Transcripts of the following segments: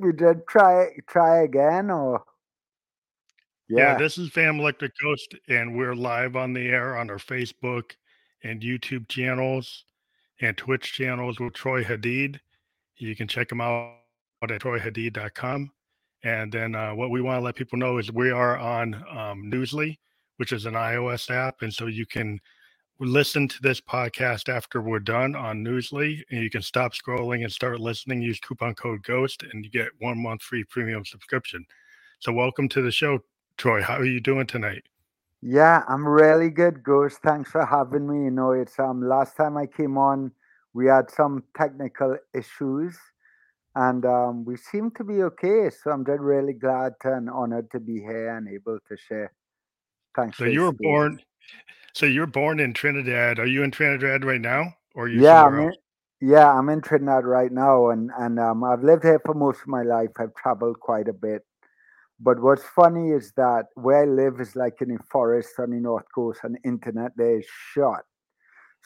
We did try try again, or yeah. yeah, this is Phantom Electric Ghost, and we're live on the air on our Facebook and YouTube channels and Twitch channels with Troy Hadeed. You can check him out at troyhadeed.com. And then uh, what we want to let people know is we are on um, Newsly, which is an iOS app. And so you can listen to this podcast after we're done on Newsly, and you can stop scrolling and start listening. Use coupon code GHOST, and you get one month free premium subscription. So, welcome to the show, Troy. How are you doing tonight? Yeah, I'm really good, Ghost. Thanks for having me. You know, it's um last time I came on, we had some technical issues, and um, we seem to be okay. So I'm just really glad and honored to be here and able to share. Thanks. So you were born. So you're born in Trinidad. Are you in Trinidad right now, or you? Yeah, I'm in, yeah, I'm in Trinidad right now, and and um, I've lived here for most of my life. I've traveled quite a bit, but what's funny is that where I live is like in a forest on the north coast, and internet there is short.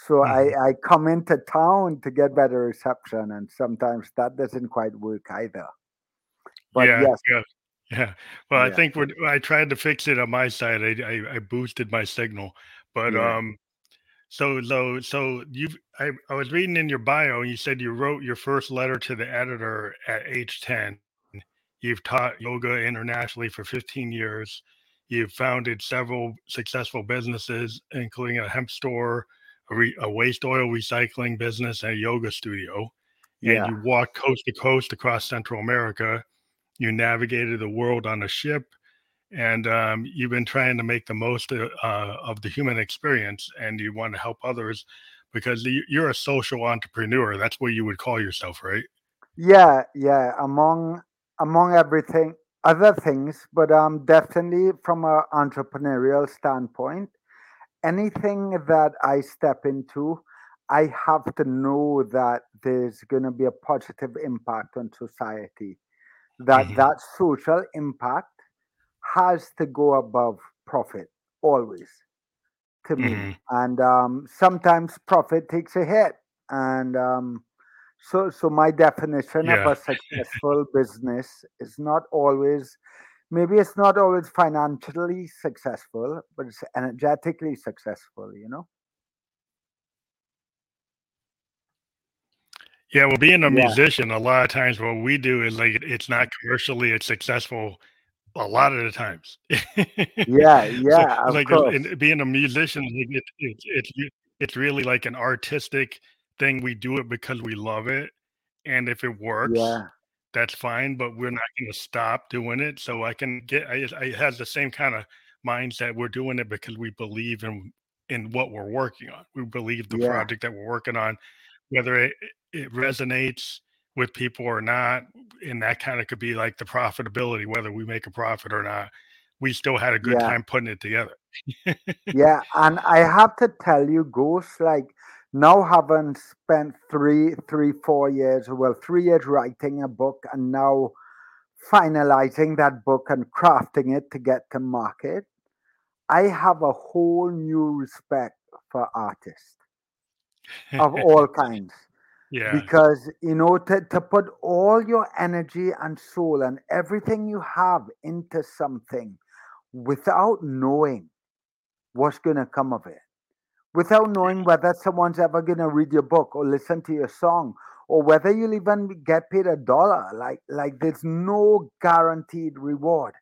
So mm-hmm. I I come into town to get better reception, and sometimes that doesn't quite work either. But yeah, yes, yeah. Yeah. Well, yeah. I think I tried to fix it on my side. I, I, I boosted my signal, but yeah. um, so so so you I, I was reading in your bio, and you said you wrote your first letter to the editor at age 10. You've taught yoga internationally for 15 years. You've founded several successful businesses, including a hemp store, a, re, a waste oil recycling business, and a yoga studio. Yeah. And you walked coast to coast across Central America. You navigated the world on a ship and um, you've been trying to make the most of, uh, of the human experience and you want to help others because you're a social entrepreneur. That's what you would call yourself right? Yeah yeah among among everything other things but um definitely from an entrepreneurial standpoint anything that i step into i have to know that there's going to be a positive impact on society that mm-hmm. that social impact has to go above profit always to me mm-hmm. and um, sometimes profit takes a hit and um, so so my definition yeah. of a successful business is not always maybe it's not always financially successful but it's energetically successful you know yeah well being a yeah. musician a lot of times what we do is like it's not commercially it's successful a lot of the times. yeah, yeah. so, like being a musician, it, it, it's it's really like an artistic thing. We do it because we love it, and if it works, yeah. that's fine. But we're not going to stop doing it. So I can get. I, I has the same kind of mindset. We're doing it because we believe in in what we're working on. We believe the yeah. project that we're working on, whether it, it resonates with people or not and that kind of could be like the profitability whether we make a profit or not. We still had a good yeah. time putting it together. Yeah and i have to tell you ghost like now having spent three three four years well three years writing a book and now finalizing that book and crafting it to get to market i have a whole new respect for artists of all kinds yeah. Because, you know, to, to put all your energy and soul and everything you have into something without knowing what's going to come of it, without knowing whether someone's ever going to read your book or listen to your song or whether you'll even get paid a dollar like like there's no guaranteed reward.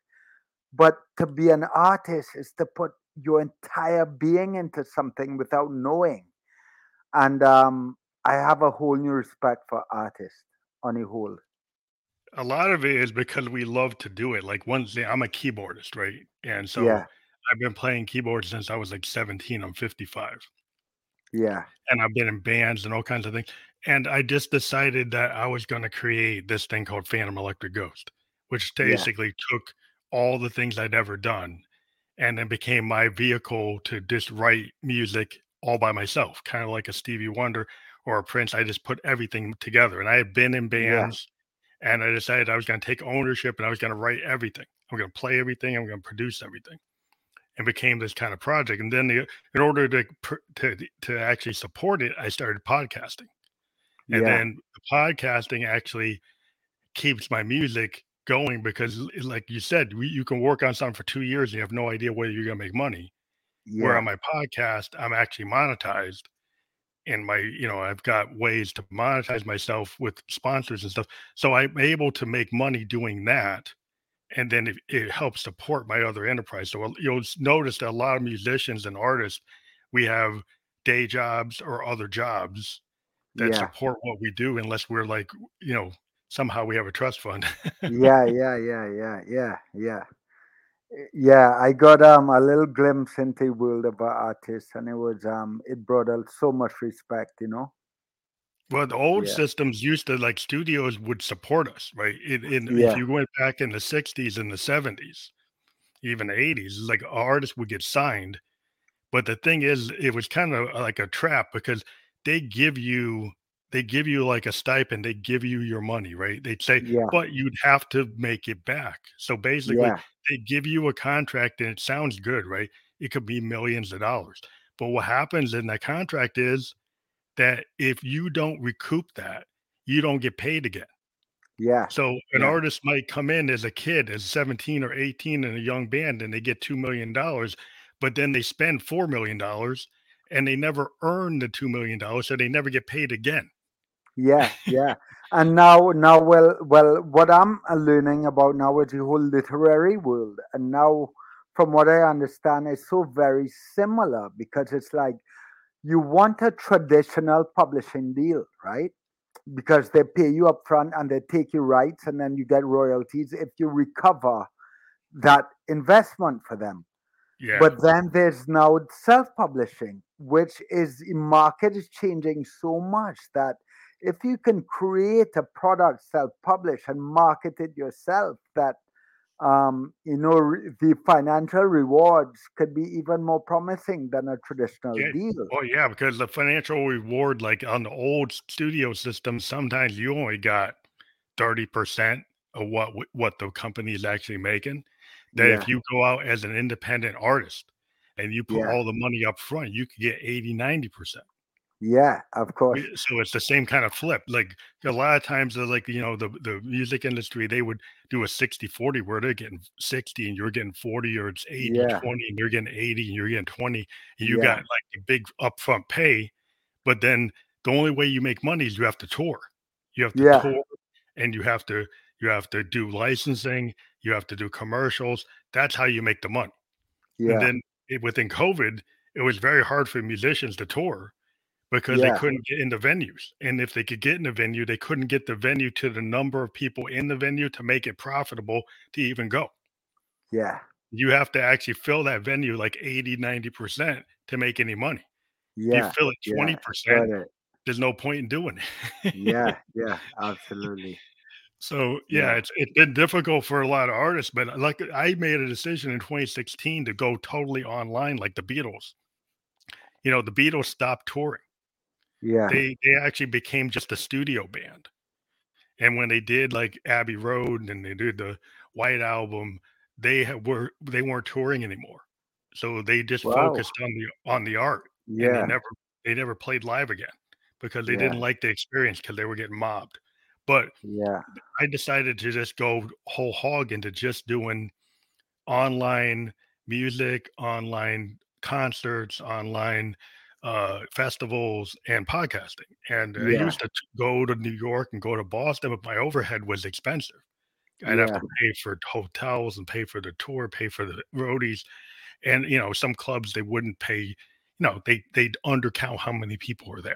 But to be an artist is to put your entire being into something without knowing. And um I have a whole new respect for artists on a whole. A lot of it is because we love to do it. Like one thing, I'm a keyboardist, right? And so yeah. I've been playing keyboards since I was like 17. I'm 55. Yeah. And I've been in bands and all kinds of things. And I just decided that I was going to create this thing called Phantom Electric Ghost, which basically yeah. took all the things I'd ever done and then became my vehicle to just write music all by myself, kind of like a Stevie Wonder or a Prince. I just put everything together. And I had been in bands yeah. and I decided I was going to take ownership and I was going to write everything. I'm going to play everything. I'm going to produce everything. And became this kind of project. And then the, in order to, to to actually support it, I started podcasting. And yeah. then the podcasting actually keeps my music going because like you said we, you can work on something for two years and you have no idea whether you're going to make money yeah. where on my podcast i'm actually monetized and my you know i've got ways to monetize myself with sponsors and stuff so i'm able to make money doing that and then it, it helps support my other enterprise. So you'll notice that a lot of musicians and artists we have day jobs or other jobs that yeah. support what we do unless we're like you know somehow we have a trust fund. Yeah yeah yeah yeah yeah yeah yeah i got um a little glimpse into the world of artists and it was um it brought out so much respect you know well the old yeah. systems used to like studios would support us right in, in yeah. if you went back in the 60s and the 70s even the 80s like artists would get signed but the thing is it was kind of like a trap because they give you they give you like a stipend, they give you your money, right? They'd say, yeah. but you'd have to make it back. So basically, yeah. they give you a contract and it sounds good, right? It could be millions of dollars. But what happens in that contract is that if you don't recoup that, you don't get paid again. Yeah. So an yeah. artist might come in as a kid, as 17 or 18 in a young band, and they get $2 million, but then they spend $4 million and they never earn the $2 million. So they never get paid again yeah yeah. And now now well well what i'm learning about now is the whole literary world. And now from what i understand it's so very similar because it's like you want a traditional publishing deal right? Because they pay you up front and they take your rights and then you get royalties if you recover that investment for them. Yeah. But then there's now self-publishing, which is the market is changing so much that if you can create a product self-publish and market it yourself that um, you know the financial rewards could be even more promising than a traditional yeah. deal oh yeah because the financial reward like on the old studio system sometimes you only got 30% of what what the company is actually making that yeah. if you go out as an independent artist and you put yeah. all the money up front you could get 80 90% yeah, of course. So it's the same kind of flip. Like a lot of times, like you know, the the music industry, they would do a 60-40 where they're getting 60 and you're getting 40, or it's 80, yeah. 20, and you're getting 80 and you're getting 20. And you yeah. got like a big upfront pay, but then the only way you make money is you have to tour. You have to yeah. tour and you have to you have to do licensing, you have to do commercials. That's how you make the money. Yeah. And then it, within COVID, it was very hard for musicians to tour because yeah. they couldn't get into venues. And if they could get in the venue, they couldn't get the venue to the number of people in the venue to make it profitable to even go. Yeah. You have to actually fill that venue like 80, 90% to make any money. Yeah. You fill it 20%, yeah, there's no point in doing it. yeah, yeah, absolutely. So yeah, yeah, it's it's been difficult for a lot of artists, but uh, like I made a decision in 2016 to go totally online like the Beatles. You know, the Beatles stopped touring yeah. They they actually became just a studio band. And when they did like Abbey Road and they did the White Album, they were they weren't touring anymore. So they just wow. focused on the on the art. Yeah. they never they never played live again because they yeah. didn't like the experience because they were getting mobbed. But yeah, I decided to just go whole hog into just doing online music, online concerts, online uh, festivals and podcasting. And yeah. I used to go to New York and go to Boston, but my overhead was expensive. I'd yeah. have to pay for hotels and pay for the tour, pay for the roadies. And, you know, some clubs, they wouldn't pay, you know, they, they'd undercount how many people are there.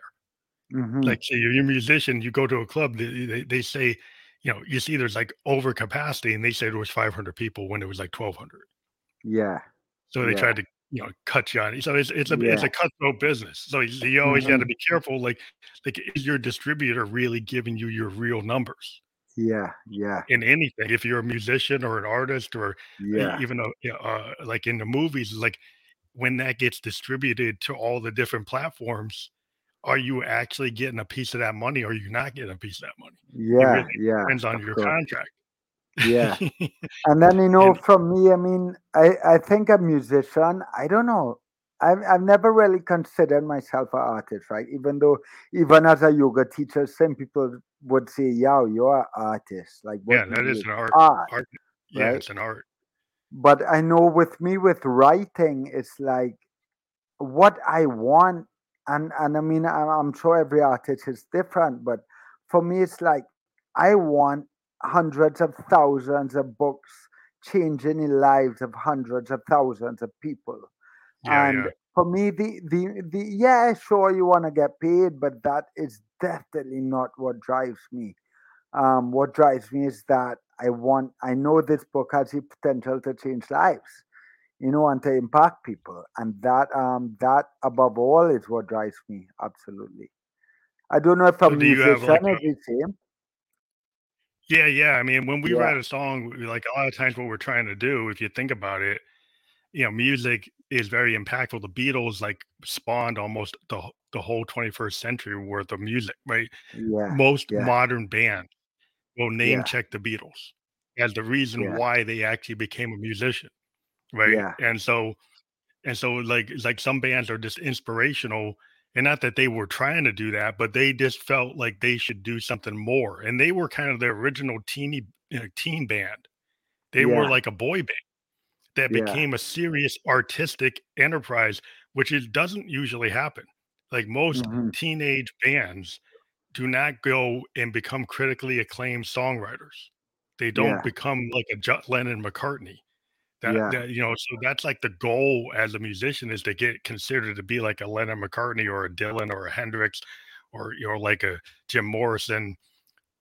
Mm-hmm. Like, say you're a musician, you go to a club, they, they, they say, you know, you see there's like over capacity and they say it was 500 people when it was like 1200. Yeah. So they yeah. tried to you know cut you on. It. So it's it's a yeah. it's a cutthroat business. So you always mm-hmm. got to be careful. Like like is your distributor really giving you your real numbers? Yeah, yeah. In anything, if you're a musician or an artist or yeah. even a, uh, like in the movies, like when that gets distributed to all the different platforms, are you actually getting a piece of that money or are you not getting a piece of that money? Yeah, really yeah. Depends on your course. contract yeah and then you know from me i mean i i think a musician i don't know I've, I've never really considered myself an artist right even though even as a yoga teacher some people would say, yeah you're an artist." Like, yeah, that is an art. art. art. Yeah, right? it's an art. But I know with me with writing, it's like what I want, and and I mean, I'm sure every artist is different, but for me, it's like I want hundreds of thousands of books changing the lives of hundreds of thousands of people. Yeah, and yeah. for me, the the the yeah, sure you want to get paid, but that is definitely not what drives me. Um, what drives me is that I want I know this book has the potential to change lives, you know, and to impact people. And that um that above all is what drives me, absolutely. I don't know if I'm so musician like is the same. Yeah, yeah. I mean, when we yeah. write a song, like a lot of times what we're trying to do, if you think about it, you know, music is very impactful. The Beatles like spawned almost the the whole 21st century worth of music, right? Yeah. Most yeah. modern band will name yeah. check the Beatles as the reason why they actually became a musician, right? Yeah. And so, and so, like, like some bands are just inspirational and not that they were trying to do that, but they just felt like they should do something more. And they were kind of the original teeny you know, teen band. They yeah. were like a boy band that yeah. became a serious artistic enterprise, which it doesn't usually happen. Like most mm-hmm. teenage bands do not go and become critically acclaimed songwriters. They don't yeah. become like a Lennon McCartney. That, yeah. that you know, so that's like the goal as a musician is to get considered to be like a Lennon McCartney or a Dylan or a Hendrix or you know like a Jim Morrison.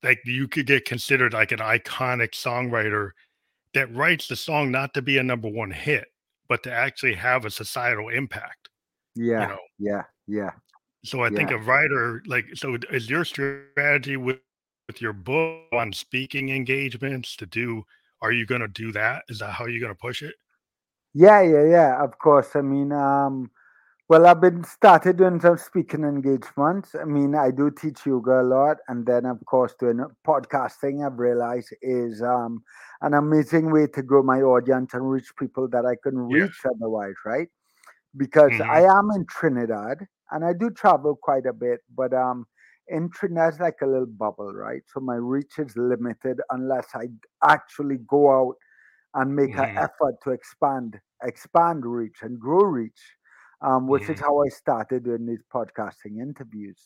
Like you could get considered like an iconic songwriter that writes the song not to be a number one hit, but to actually have a societal impact. Yeah. You know? Yeah. Yeah. So I yeah. think a writer like so is your strategy with with your book on speaking engagements to do are you going to do that? Is that how you're going to push it? Yeah, yeah, yeah. Of course. I mean, um, well, I've been started doing some speaking engagements. I mean, I do teach yoga a lot, and then of course doing podcasting. I've realized is um, an amazing way to grow my audience and reach people that I couldn't reach yeah. otherwise, right? Because mm-hmm. I am in Trinidad and I do travel quite a bit, but um, in Trinidad's like a little bubble, right? So my reach is limited unless I actually go out and make mm-hmm. an effort to expand, expand reach and grow reach, um, which mm-hmm. is how I started doing these podcasting interviews.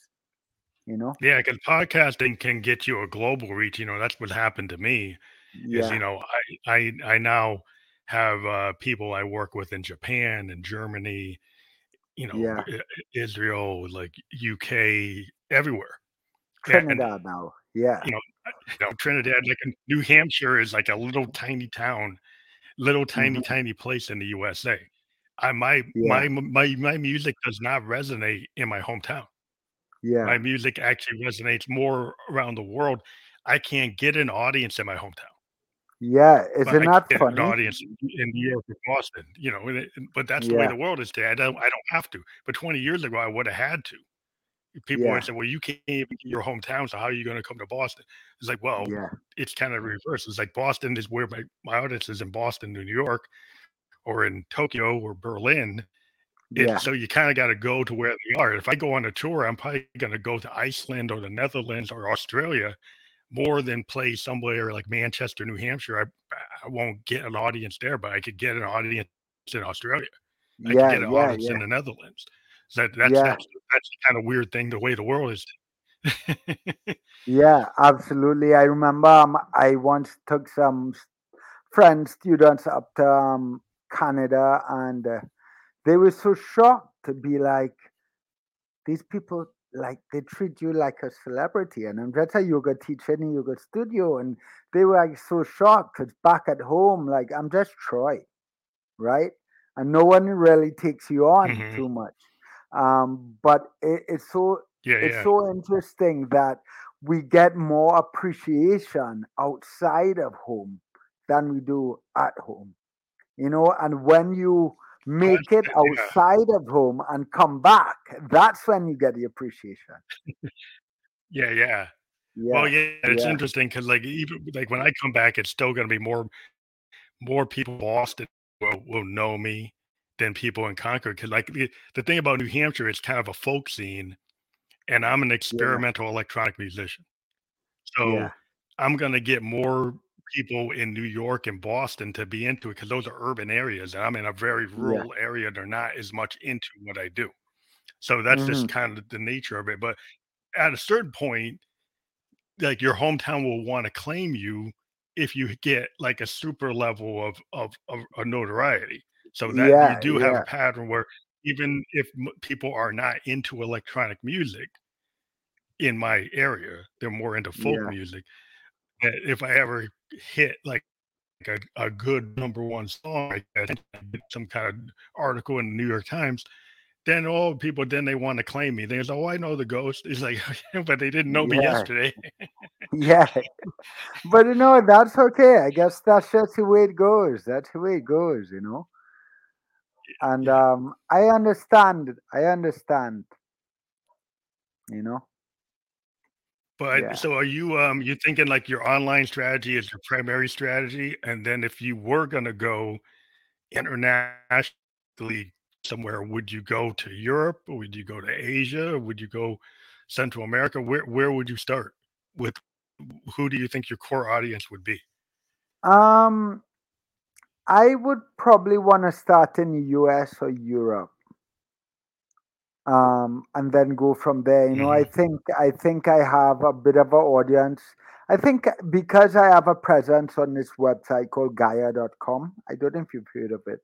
You know? Yeah, because podcasting can get you a global reach. You know, that's what happened to me. Yeah. Is you know, I I I now have uh, people I work with in Japan and Germany, you know, yeah. Israel, like UK, everywhere. Trinidad and, now. Yeah. You know, you know, Trinidad, like New Hampshire is like a little tiny town, little tiny, mm-hmm. tiny place in the USA. I my yeah. my my my music does not resonate in my hometown. Yeah. My music actually resonates more around the world. I can't get an audience in my hometown. Yeah, is but it not funny? An audience in New York or Boston, you know, but that's the yeah. way the world is today. I don't, I don't have to. But 20 years ago, I would have had to people yeah. say, "Well, you can't even your hometown, so how are you going to come to Boston?" It's like, well, yeah. it's kind of reverse. It's like Boston is where my my audience is in Boston, New York, or in Tokyo or Berlin. Yeah. so you kind of got to go to where they are. If I go on a tour, I'm probably going to go to Iceland or the Netherlands or Australia more than play somewhere like Manchester, New Hampshire. I I won't get an audience there, but I could get an audience in Australia. I yeah, could get an yeah, audience yeah. in the Netherlands. That that's, yeah. that's that's the kind of weird thing the way the world is. yeah, absolutely. I remember um, I once took some friends, students up to um, Canada, and uh, they were so shocked to be like, these people like they treat you like a celebrity and i'm just a yoga teacher in a yoga studio and they were like so shocked because back at home like i'm just troy right and no one really takes you on mm-hmm. too much um, but it, it's so yeah, it's yeah. so interesting that we get more appreciation outside of home than we do at home. You know, and when you make it outside yeah. of home and come back, that's when you get the appreciation. yeah, yeah. Yeah, well, yeah, it's interesting because like even like when I come back, it's still going to be more more people Boston will, will know me than people in Concord. Because like the, the thing about New Hampshire, it's kind of a folk scene, and I'm an experimental yeah. electronic musician. So yeah. I'm going to get more people in New York and Boston to be into it because those are urban areas. And I'm in a very rural yeah. area. They're not as much into what I do. So that's mm-hmm. just kind of the nature of it. But at a certain point, like your hometown will want to claim you if you get like a super level of of, of, of notoriety. So that yeah, you do yeah. have a pattern where even if people are not into electronic music in my area, they're more into folk yeah. music. Eh, if I ever hit like a, a good number one song, like that, some kind of article in the New York Times, then all people then they want to claim me. They say, "Oh, I know the ghost." He's like, but they didn't know me yesterday. yeah, but you know that's okay. I guess that's just the way it goes. That's the way it goes. You know, and um, I understand. I understand. You know. But yeah. so are you um you thinking like your online strategy is your primary strategy and then if you were going to go internationally somewhere, would you go to Europe or would you go to Asia? Or would you go Central America? Where where would you start with? Who do you think your core audience would be? Um, I would probably want to start in the US or Europe, um, and then go from there. You know, mm-hmm. I think I think I have a bit of an audience. I think because I have a presence on this website called Gaia.com. I don't know if you've heard of it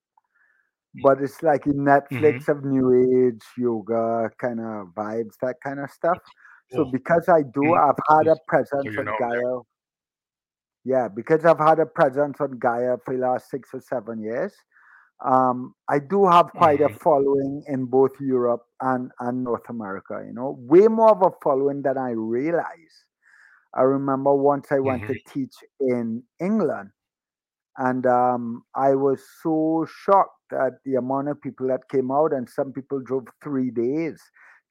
but it's like a Netflix mm-hmm. of new age yoga kind of vibes, that kind of stuff. So because I do, mm-hmm. I've had a presence so on Gaia. Yeah, because I've had a presence on Gaia for the last six or seven years. Um, I do have quite mm-hmm. a following in both Europe and, and North America, you know, way more of a following than I realize. I remember once I went to mm-hmm. teach in England and um, I was so shocked at the amount of people that came out, and some people drove three days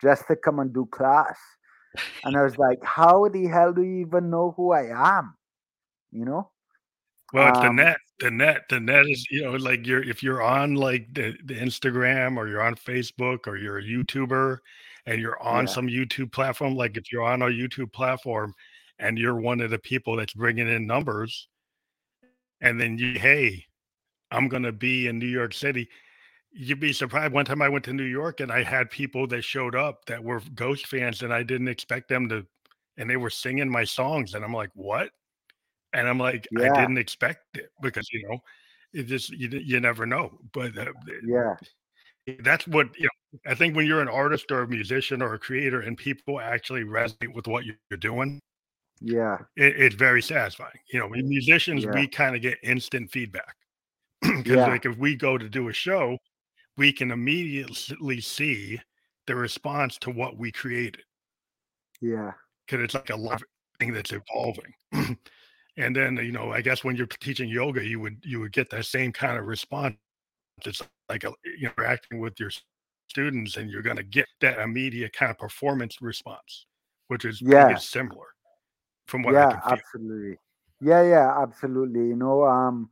just to come and do class. And I was like, how the hell do you even know who I am? You know? Well, it's um, the net. The net. The net is, you know, like you're if you're on like the, the Instagram or you're on Facebook or you're a YouTuber and you're on yeah. some YouTube platform, like if you're on a YouTube platform and you're one of the people that's bringing in numbers, and then you, hey, I'm to be in New York City. You'd be surprised. One time I went to New York and I had people that showed up that were Ghost fans, and I didn't expect them to, and they were singing my songs, and I'm like, what? And I'm like, yeah. I didn't expect it because you know, it just you you never know. But uh, yeah, that's what you know. I think when you're an artist or a musician or a creator, and people actually resonate with what you're doing, yeah. It, it's very satisfying. You know, musicians, yeah. we kind of get instant feedback. Because yeah. like if we go to do a show, we can immediately see the response to what we created. Yeah. Because it's like a live thing that's evolving. and then, you know, I guess when you're teaching yoga, you would you would get that same kind of response. It's like a, interacting with your students, and you're going to get that immediate kind of performance response, which is yeah. similar from what yeah absolutely yeah yeah absolutely you know um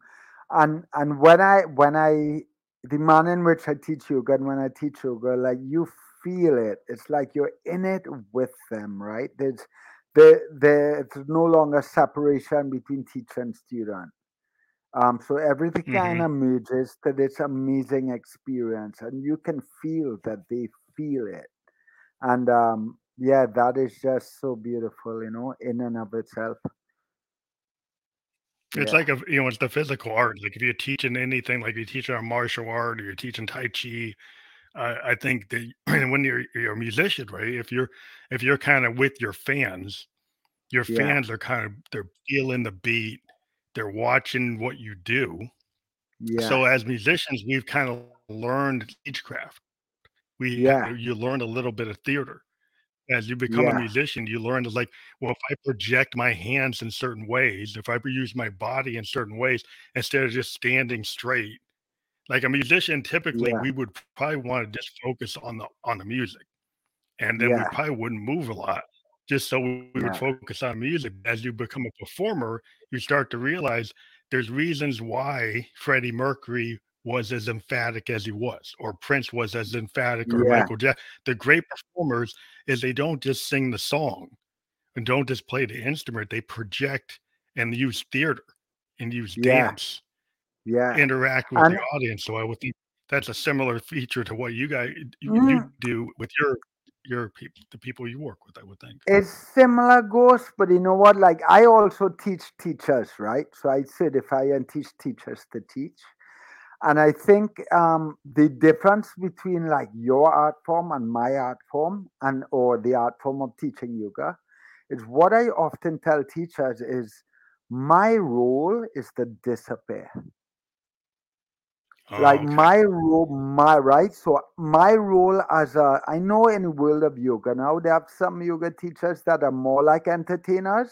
and and when i when i the manner in which i teach yoga and when i teach yoga like you feel it it's like you're in it with them right there's there there's no longer separation between teacher and student um, so everything mm-hmm. kind of merges to this amazing experience, and you can feel that they feel it. And um, yeah that is just so beautiful you know in and of itself it's yeah. like a you know it's the physical art like if you're teaching anything like you're teaching a martial art or you're teaching tai chi uh, i think that when you're, you're a musician right if you're if you're kind of with your fans your yeah. fans are kind of they're feeling the beat they're watching what you do yeah. so as musicians we've kind of learned craft we yeah you learned a little bit of theater as you become yeah. a musician, you learn to like, well, if I project my hands in certain ways, if I use my body in certain ways, instead of just standing straight, like a musician, typically yeah. we would probably want to just focus on the on the music, and then yeah. we probably wouldn't move a lot, just so we would focus on music. As you become a performer, you start to realize there's reasons why Freddie Mercury was as emphatic as he was, or Prince was as emphatic, or yeah. Michael Jackson. The great performers is they don't just sing the song, and don't just play the instrument, they project and use theater and use yeah. dance. Yeah. Interact with the audience. So I would think that's a similar feature to what you guys mm, you do with your your people the people you work with i would think. It's similar ghost but you know what? Like i also teach teachers right? So i certify and teach teachers to teach. And i think um, the difference between like your art form and my art form and or the art form of teaching yoga is what i often tell teachers is my role is to disappear Oh, like okay. my role my right so my role as a i know in the world of yoga now they have some yoga teachers that are more like entertainers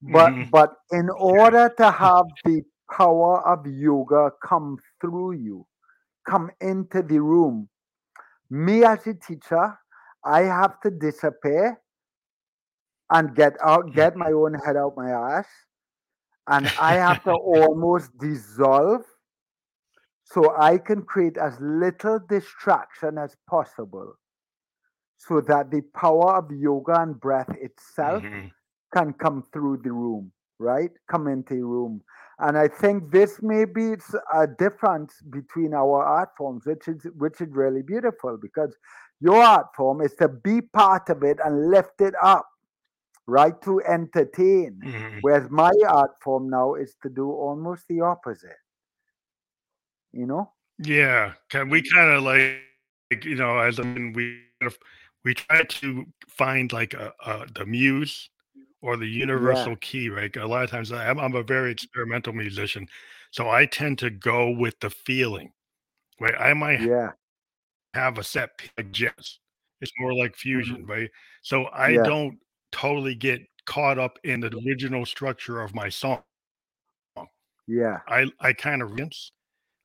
but mm-hmm. but in order to have the power of yoga come through you come into the room me as a teacher i have to disappear and get out get my own head out my ass and i have to almost dissolve so I can create as little distraction as possible so that the power of yoga and breath itself mm-hmm. can come through the room, right? Come into the room. And I think this may be a difference between our art forms, which is which is really beautiful because your art form is to be part of it and lift it up, right? To entertain. Mm-hmm. Whereas my art form now is to do almost the opposite you know? Yeah can we kind of like you know as I mean, we we try to find like a, a the muse or the universal yeah. key right? A lot of times I'm, I'm a very experimental musician so i tend to go with the feeling right? I might yeah. have a set like jazz. It's more like fusion mm-hmm. right? So i yeah. don't totally get caught up in the original structure of my song. Yeah. I i kind of rinse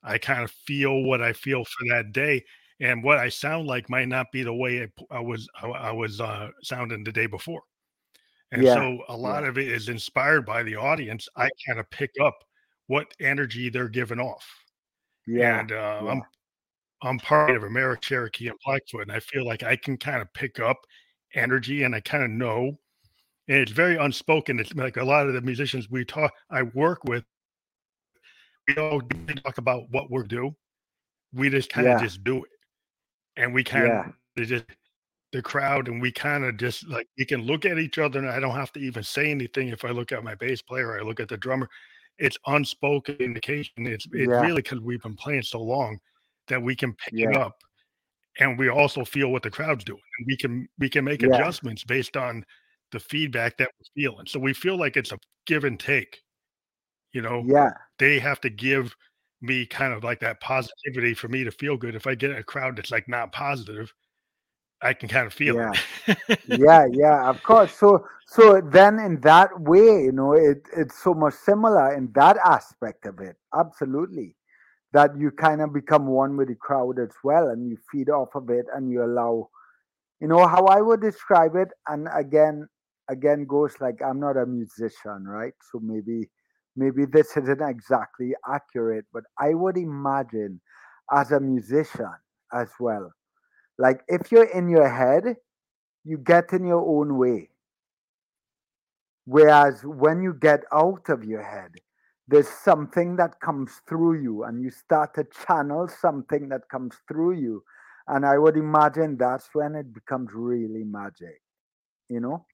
I kind of feel what I feel for that day, and what I sound like might not be the way I, I was I, I was uh, sounding the day before. And yeah. so a lot yeah. of it is inspired by the audience. I kind of pick up what energy they're giving off. Yeah. And uh, yeah. I'm I'm part of American Cherokee and Blackfoot, and I feel like I can kind of pick up energy, and I kind of know. And it's very unspoken. It's like a lot of the musicians we talk, I work with, we don't talk about what we're doing. We just kind of yeah. just do it, and we kind of yeah. just the crowd, and we kind of just like we can look at each other, and I don't have to even say anything. If I look at my bass player, I look at the drummer. It's unspoken indication. It's it's yeah. really because we've been playing so long that we can pick it up, and we also feel what the crowd's doing, and we can we can make adjustments based on the feedback that we're feeling. So we feel like it's a give and take. You know, yeah, they have to give me kind of like that positivity for me to feel good. If I get a crowd that's like not positive, I can kind of feel yeah. it. yeah, yeah, of course. So so then in that way, you know, it it's so much similar in that aspect of it. Absolutely. That you kind of become one with the crowd as well and you feed off of it and you allow you know how I would describe it, and again, again Ghost like I'm not a musician, right? So maybe maybe this isn't exactly accurate, but I would imagine as a musician as well. Like if you're in your head, you get in your own way. Whereas when you get out of your head, there's something that comes through you and you start to channel something that comes through you. And I would imagine that's when it becomes really magic, you know?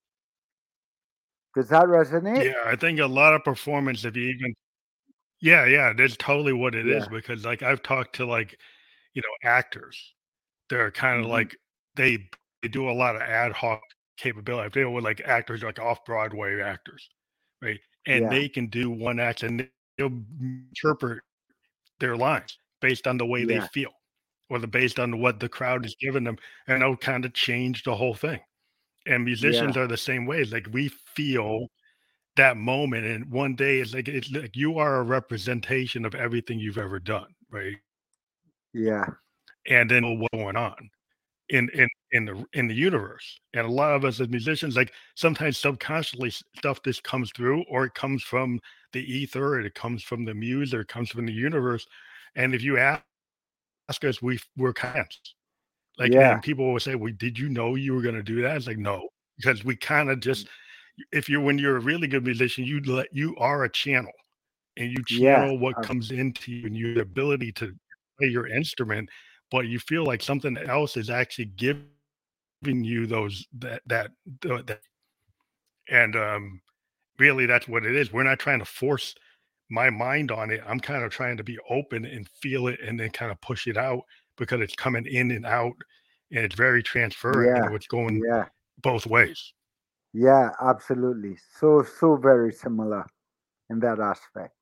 Does that resonate? Yeah, I think a lot of performance, if you even yeah, yeah, that's totally what it is Yeah. because like I've talked to like, you know, actors. They're kind of hmm like they they do a lot of ad hoc capability. They with like actors like off Broadway actors, right? And Yeah. they can do one act and they'll interpret their lines based on the way they feel or the based on what the crowd is giving them, and it'll kind of change the whole thing. And musicians Yeah. are the same way. Like we mm-hmm. feel that moment, and one day it's like it's like you are a representation of everything you've ever done, right? Yeah. And then what's going on in in in the in the universe. And a lot of us as musicians, like sometimes subconsciously stuff this comes through, or it comes from the ether, or it comes from the muse, or it comes from the universe. And if you ask us, we we're kind like, Yeah. people will say, "Well, did you know you were gonna do that?" It's like, "No." because we kind of just if you're when you're a really good musician, you let you are a channel and you channel what comes into you and your ability to play your instrument, but you feel like something else is actually giving you those that that that and um really that's what it is. We're not trying to force my mind on it. I'm kind of trying to be open and feel it and then kind of push it out because it's coming in and out and it's very transferring. Yeah. it's going yeah. both ways. Yeah, absolutely. So so very similar in that aspect.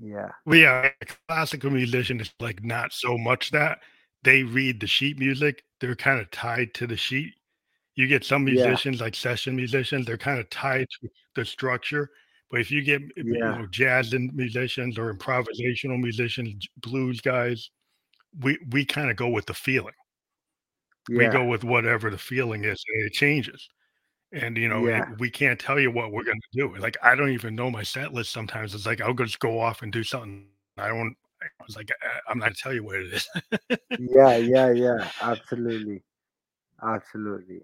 Yeah. Well, yeah, classical musician is like not so much that they read the sheet music. They're kind of tied to the sheet. You get some musicians yeah. like session musicians, they're kind of tied to the structure. But if you get yeah. you know jazz musicians or improvisational musicians, blues guys, we we kind of go with the feeling. Yeah. We go with whatever the feeling is, and it changes. And you know, yeah. we can't tell you what we're going to do. Like I don't even know my set list. Sometimes it's like I'll just go off and do something. I don't. I was like, I'm not gonna tell you what it is. yeah, yeah, yeah. Absolutely, absolutely.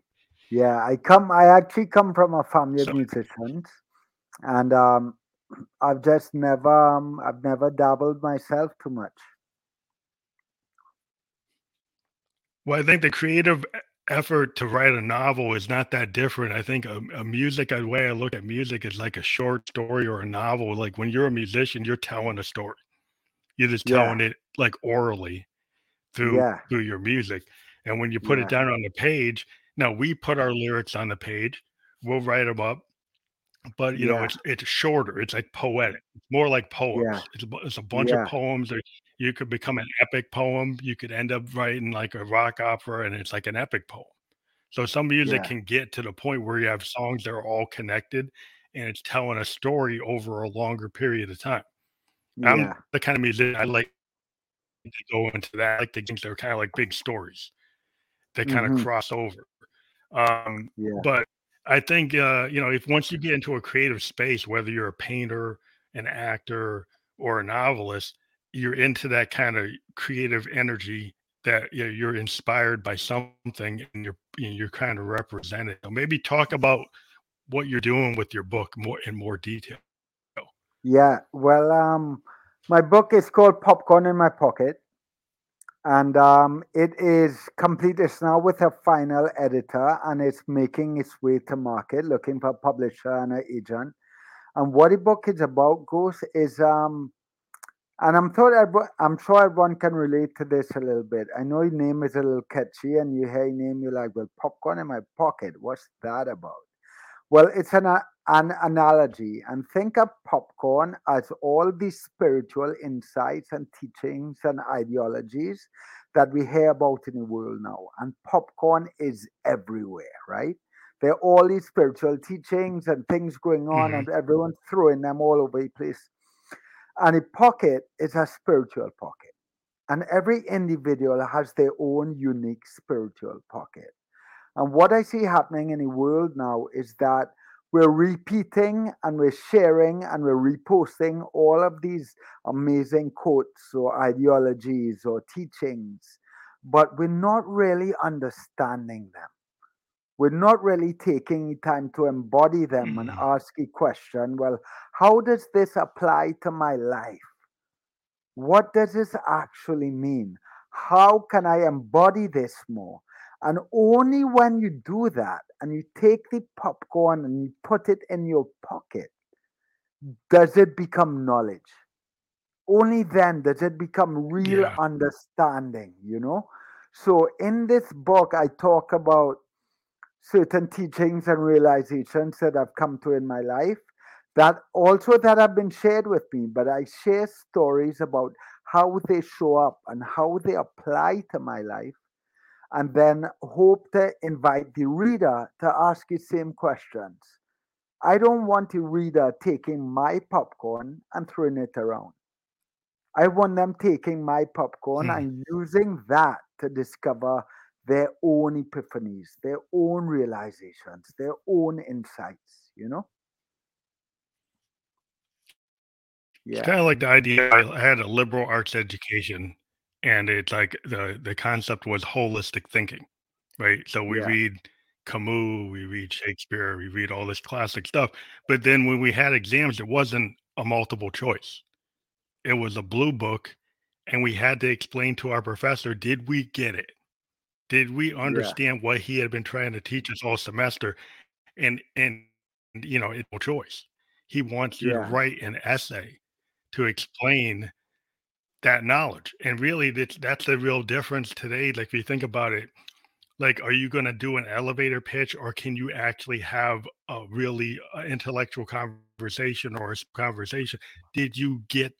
Yeah, I come. I actually come from a family of musicians, and um, I've just never. Um, I've never dabbled myself too much. Well, I think the creative effort to write a novel is not that different. I think a, a music, the way I look at music is like a short story or a novel. Like when you're a musician, you're telling a story. You're just telling yeah. it like orally through yeah. through your music. And when you put yeah. it down on the page, now we put our lyrics on the page. We'll write them up, but you know it's it's shorter. It's like poetic. It's more like poems. It's, it's a bunch of poems. That you could become an epic poem. You could end up writing like a rock opera, and it's like an epic poem. So some music yeah. can get to the point where you have songs that are all connected, and it's telling a story over a longer period of time. Yeah. I'm the kind of music I like to go into that. I like the things that are kind of like big stories that kind mm-hmm. of cross over. Um, yeah. But I think uh, you know if once you get into a creative space, whether you're a painter, an actor, or a novelist, you're into that kind of creative energy that you know, you're inspired by something and you're you're kind of represented. So maybe talk about what you're doing with your book more in more detail. Yeah, well, um, my book is called Popcorn in My Pocket, and um, it is complete. It's now with a final editor, and it's making its way to market, looking for a publisher and an agent. And what the book is about, Ghost, is um, and I'm thought I'm sure everyone can relate to this a little bit. I know your name is a little catchy, and you hear your name, you're like, "Well, popcorn in my pocket. What's that about?" Well, it's an an analogy, and think of popcorn as all these spiritual insights and teachings and ideologies that we hear about in the world now. And popcorn is everywhere, right? There are all these spiritual teachings and things going on, mm-hmm. and everyone's throwing them all over the place and a pocket is a spiritual pocket. And every individual has their own unique spiritual pocket. And what I see happening in the world now is that we're repeating and we're sharing and we're reposting all of these amazing quotes or ideologies or teachings, but we're not really understanding them. We're not really taking time to embody them mm-hmm. and ask a question well how does this apply to my life? What does this actually mean? How can i embody this more and only when you do that and you take the popcorn and you put it in your pocket does it become knowledge. Only then does it become real yeah. understanding you know? So in this book i talk about certain teachings and realizations that I've come to in my life that also that have been shared with me, but I share stories about how they show up and how they apply to my life, and then hope to invite the reader to ask the same questions. I don't want the reader taking my popcorn and throwing it around. I want them taking my popcorn hmm. and using that to discover their own epiphanies, their own realizations, their own insights, you know? Yeah. It's kind of like the idea I had a liberal arts education and it's like the the concept was holistic thinking, right? So we yeah. read Camus, we read Shakespeare, we read all this classic stuff. But then when we had exams, it wasn't a multiple choice. It was a blue book, and we had to explain to our professor, did we get it? Did we understand yeah. what he had been trying to teach us all semester? And and you know, it's no choice. He wants you yeah. to write an essay to explain that knowledge. And really that's that's the real difference today. Like if you think about it, like are you going to do an elevator pitch or can you actually have a really uh, intellectual conversation or a conversation did you get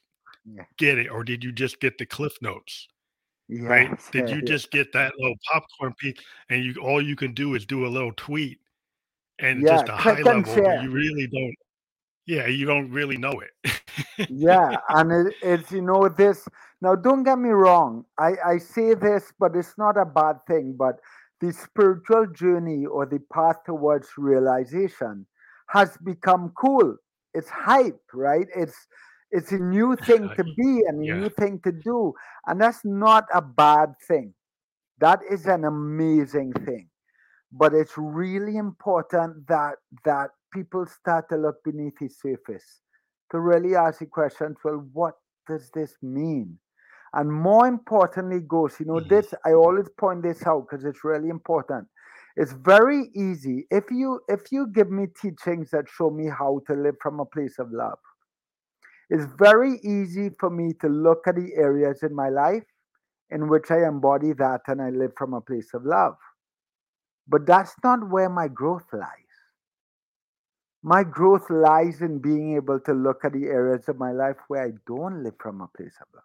get it or did you just get the cliff notes yes. right did you just get that little popcorn piece and you all you can do is do a little tweet and yeah, just a high level you really don't yeah you don't really know it yeah and it, it's you know this now don't get me wrong i i say this but it's not a bad thing but the spiritual journey or the path towards realization has become cool. It's hype, right? It's it's a new thing to be and a yeah. new thing to do. And that's not a bad thing. That is an amazing thing. But it's really important that that people start to look beneath the surface to really ask the questions, well, what does this mean? And more importantly, goes, you know, mm-hmm. this I always point this out because it's really important. It's very easy if you if you give me teachings that show me how to live from a place of love. It's very easy for me to look at the areas in my life in which I embody that and I live from a place of love. But that's not where my growth lies. My growth lies in being able to look at the areas of my life where I don't live from a place of love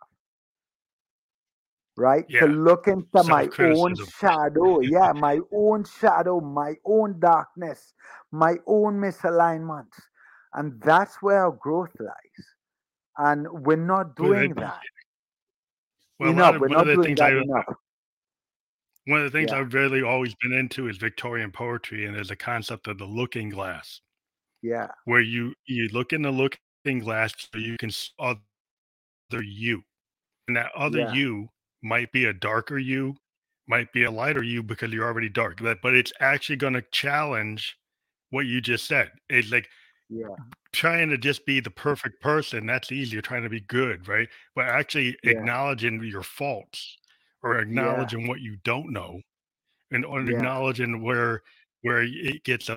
right? Yeah. To look into my own shadow. yeah, my own shadow, my own darkness, my own misalignments. And that's where our growth lies. And we're not doing well, that. Well, enough. Of, we're not doing that I, enough. One of the things yeah. I've really always been into is Victorian poetry, and there's a concept of the looking glass. Yeah. Where you you look in the looking glass so you can see other you. And that other yeah. you might be a darker you, might be a lighter you because you're already dark. But it's actually going to challenge what you just said. It's like yeah. trying to just be the perfect person. That's easy. You're trying to be good, right? But actually yeah. acknowledging your faults or acknowledging yeah. what you don't know, and acknowledging where where it gets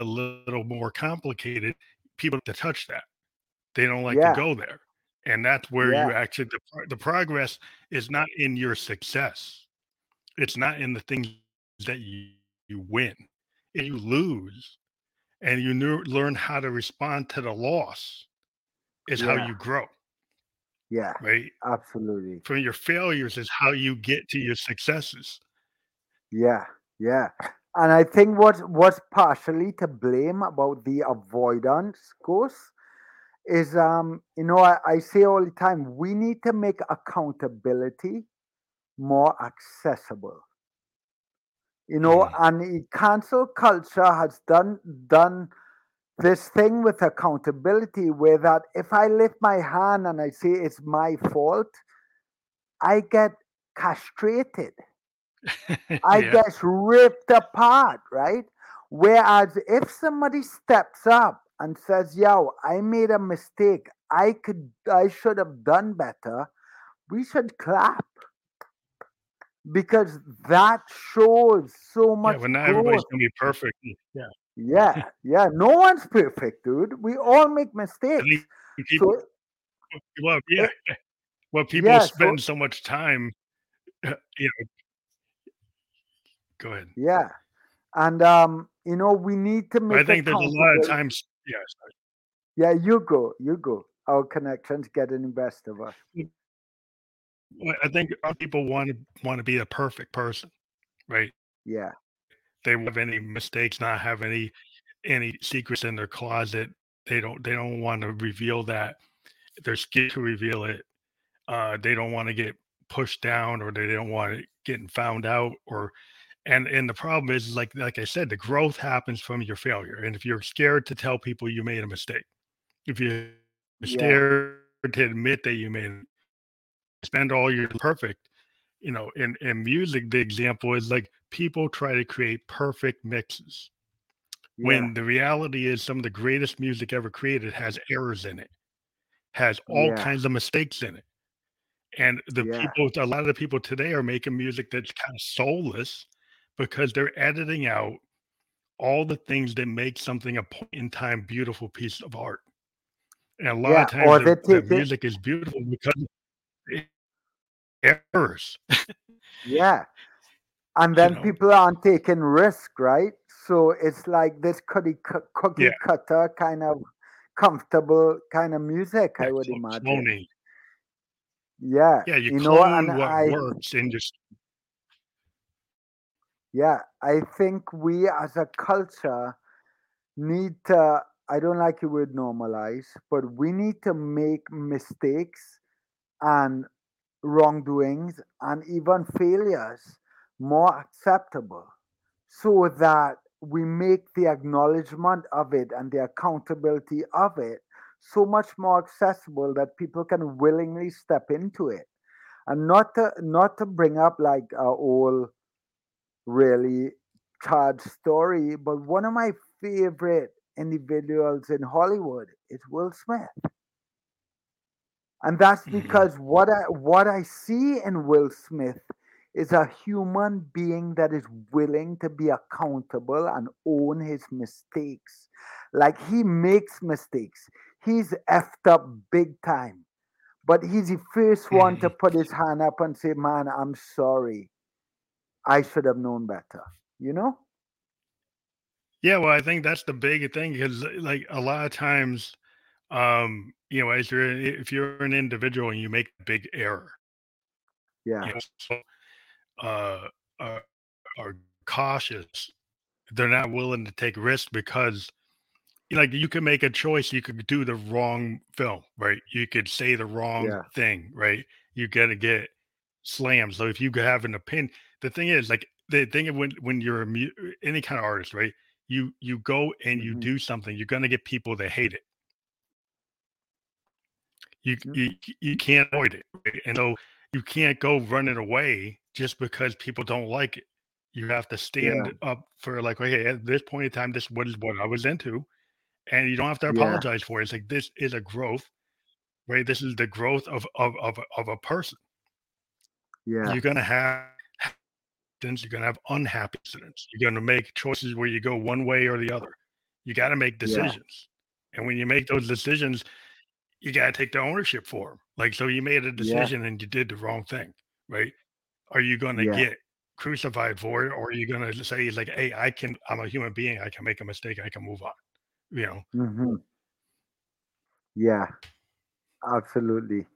a, little more complicated. People to touch that. They don't like to go there and that's where yeah. you actually the, the progress is not in your success. It's not in the things that you, you win. And you lose and you learn how to respond to the loss is yeah. how you grow. Yeah. Right? Absolutely. From your failures is how you get to your successes. Yeah. Yeah and i think what what's partially to blame about the avoidance course is um you know I, I say all the time we need to make accountability more accessible you know mm. and the cancel culture has done done this thing with accountability where that if i lift my hand and i say it's my fault i get castrated i yeah. get ripped apart right whereas if somebody steps up and says, "Yo, I made a mistake. I could, I should have done better," we should clap because that shows so much. Yeah, well, not growth. everybody's gonna be perfect. Mm, yeah. Yeah, yeah. No one's perfect, dude. We all make mistakes. People, so, well, yeah. Eh, well, people yeah, spend so, so much time, you know. Go ahead. Yeah, and um, you know, we need to make. I think there's a lot of times Yes. Yeah, you go. You go. Our connections getting the best of us. I think people want to want to be a perfect person, right? Yeah. They have any mistakes, not have any any secrets in their closet. They don't they don't want to reveal that. They're scared to reveal it. Uh, they don't want to get pushed down or they don't want it getting found out or and and the problem is like like i said the growth happens from your failure and if you're scared to tell people you made a mistake if you're scared yeah. to admit that you made spend all your perfect you know in in music the example is like people try to create perfect mixes yeah. when the reality is some of the greatest music ever created has errors in it has all yeah. kinds of mistakes in it and the people a lot of the people today are making music that's kind of soulless because they're editing out all the things that make something a point in time beautiful piece of art and a lot yeah, of times the, the music is beautiful because errors yeah and then you know? people aren't taking risk right so it's like this cookie, cookie yeah. cutter kind of comfortable kind of music, yeah, I would imagine. Yeah. Yeah, you, you know, and what I, works and just yeah, I think we as a culture need to I don't like the word normalize, but we need to make mistakes and wrongdoings and even failures more acceptable so that we make the acknowledgement of it and the accountability of it so much more accessible that people can willingly step into it. And not to not to bring up like a old really charged story but one of my favorite individuals in hollywood is will smith and that's mm-hmm. because mm-hmm. what i what i see in will smith is a human being that is willing to be accountable and own his mistakes. Like he makes mistakes. He's effed up big time. But he's the first one to put his hand up and say, Man, I'm sorry. I should have known better. You know? Yeah, well, I think that's the big thing because, like, a lot of times, um, you know, as you're if you're an individual and you make a big error, yeah, you know, so uh, are, are cautious. They're not willing to take risks because, like, you can make a choice. You could do the wrong film, right? You could say the wrong yeah. thing, right? You got to get slammed. So if you have an opinion, the thing is, like, the thing when when you're a, any kind of artist, right? You you go and you mm-hmm. do something, you're gonna get people that hate it. You mm-hmm. you you can't avoid it, right? and so you can't go running away just because people don't like it. You have to stand yeah. up for like, okay, at this point in time, this what is what I was into, and you don't have to apologize yeah. for it. It's like this is a growth, right? This is the growth of of of, of a person. Yeah, you're gonna have accidents. You're gonna have unhappy accidents. You're gonna make choices where you go one way or the other. You got to make decisions, yeah. and when you make those decisions, you got to take the ownership for them. Like, so you made a decision and you did the wrong thing, right? Are you going to yeah. get crucified for it, or are you going to say like, "Hey, I can. I'm a human being. I can make a mistake. I can move on." You know. Mm-hmm. Yeah, absolutely.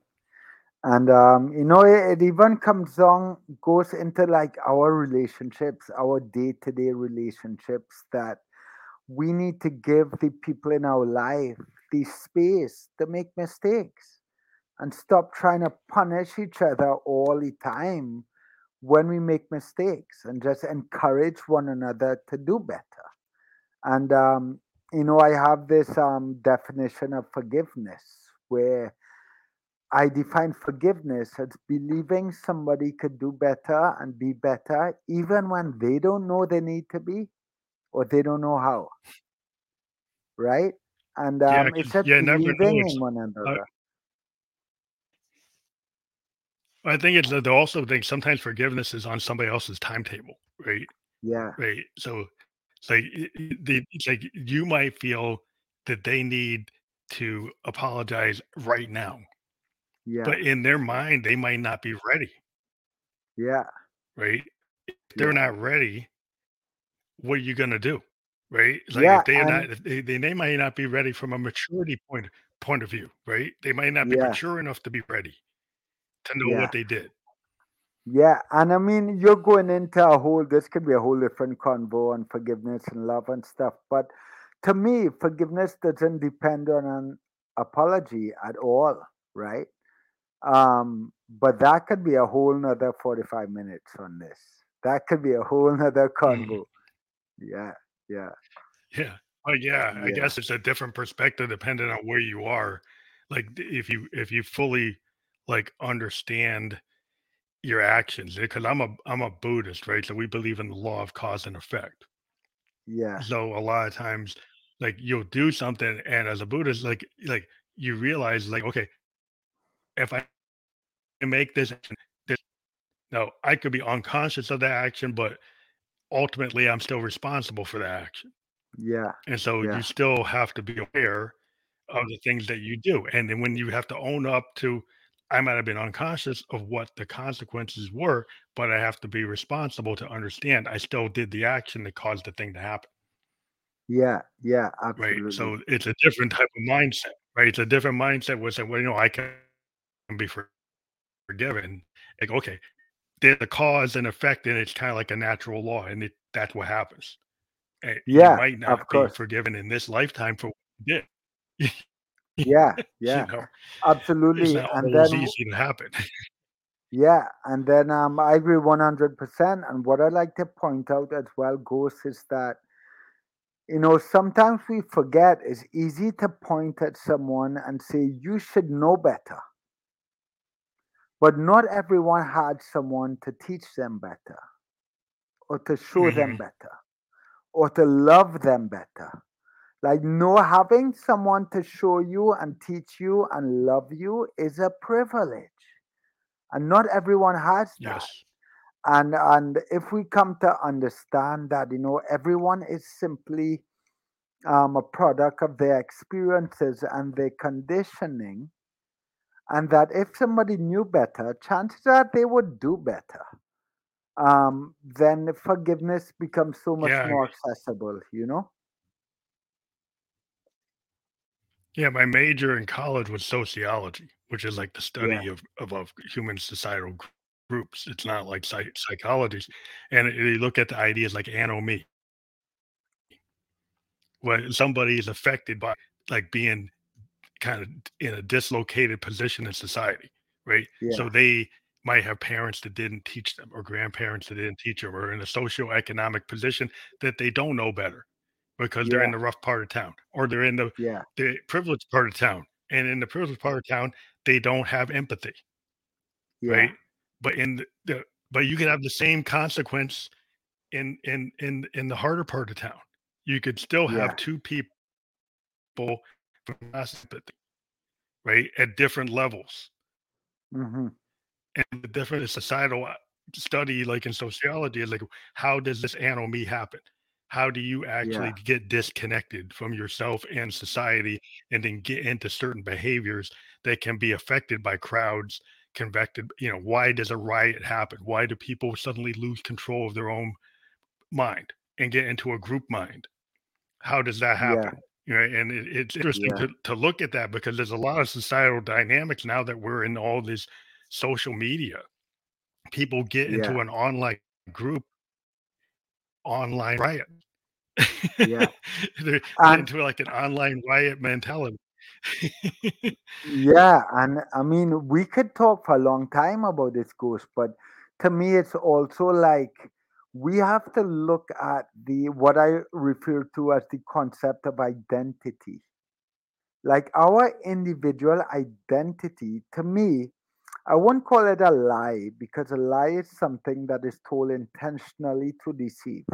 And um, you know, it, it even comes on, goes into like our relationships, our day-to-day relationships that we need to give the people in our life the space to make mistakes and stop trying to punish each other all the time when we make mistakes and just encourage one another to do better. And, um, you know, I have this um, definition of forgiveness where I define forgiveness as believing somebody could do better and be better even when they don't know they need to be or they don't know how. Right? And um, yeah, it's just yeah, believing in one another. I think it's the also think sometimes forgiveness is on somebody else's timetable, right? Yeah. Right. So it's like the it's like you might feel that they need to apologize right now. Yeah. But in their mind, they might not be ready. Yeah. Right. If they're yeah. not ready, what are you gonna do? Right. Like yeah, if they're not they, they might not be ready from a maturity point point of view, right? They might not be yeah. mature enough to be ready to know yeah. what they did. Yeah, and I mean, you're going into a whole, this could be a whole different convo on forgiveness and love and stuff. But to me, forgiveness doesn't depend on an apology at all, right? Um, but that could be a whole nother 45 minutes on this. That could be a whole nother convo. Mm-hmm. Yeah, yeah. Yeah. Well, yeah, yeah, I guess it's a different perspective depending on where you are. Like if you if you fully like understand your actions because I'm a I'm a Buddhist, right? So we believe in the law of cause and effect. Yeah. So a lot of times, like you'll do something, and as a Buddhist, like like you realize, like, okay, if I make this, this no, I could be unconscious of that action, but ultimately I'm still responsible for that action. Yeah. And so yeah. you still have to be aware of the things that you do. And then when you have to own up to I might have been unconscious of what the consequences were, but I have to be responsible to understand I still did the action that caused the thing to happen. Yeah, yeah, absolutely. Right. So it's a different type of mindset, right? It's a different mindset where say, well, you know, I can be forgiven. Like, okay, there's a cause and effect, and it's kind of like a natural law, and it, that's what happens. And yeah, you might not be forgiven in this lifetime for what you did. yeah, yeah, you know, absolutely. and then easy to happen. yeah, and then um, I agree one hundred percent. And what I like to point out as well, Ghost, is that you know sometimes we forget. It's easy to point at someone and say you should know better, but not everyone had someone to teach them better, or to show mm-hmm. them better, or to love them better like, no, having someone to show you and teach you and love you is a privilege. And not everyone has that. Yes. And and if we come to understand that, you know, everyone is simply um, a product of their experiences and their conditioning, and that if somebody knew better, chances are they would do better. Um, then forgiveness becomes so much yeah. more accessible, you know? Yeah, my major in college was sociology, which is like the study yeah. of, of, of human societal groups. It's not like psych- psychology. And you look at the ideas like anomie. When somebody is affected by like being kind of in a dislocated position in society, right? Yeah. So they might have parents that didn't teach them or grandparents that didn't teach them or in a socioeconomic position that they don't know better because yeah. they're in the rough part of town or they're in the yeah. the privileged part of town. And in the privileged part of town, they don't have empathy. Yeah. Right. But in the, the but you can have the same consequence in in in in the harder part of town. You could still have two people right, at different levels. Mm-hmm. And the different societal uh, study, like in sociology, is like how does this anomie happen? how do you actually yeah. get disconnected from yourself and society and then get into certain behaviors that can be affected by crowds convected you know why does a riot happen why do people suddenly lose control of their own mind and get into a group mind how does that happen yeah. You know and it, it's interesting yeah. to, to look at that because there's a lot of societal dynamics now that we're in all this social media people get into an online group online riot. Yeah. They're into like an online riot mentality. yeah, and I mean we could talk for a long time about this ghost, but to me it's also like we have to look at the what I refer to as the concept of identity. Like our individual identity, to me, I won't call it a lie because a lie is something that is told intentionally to deceive.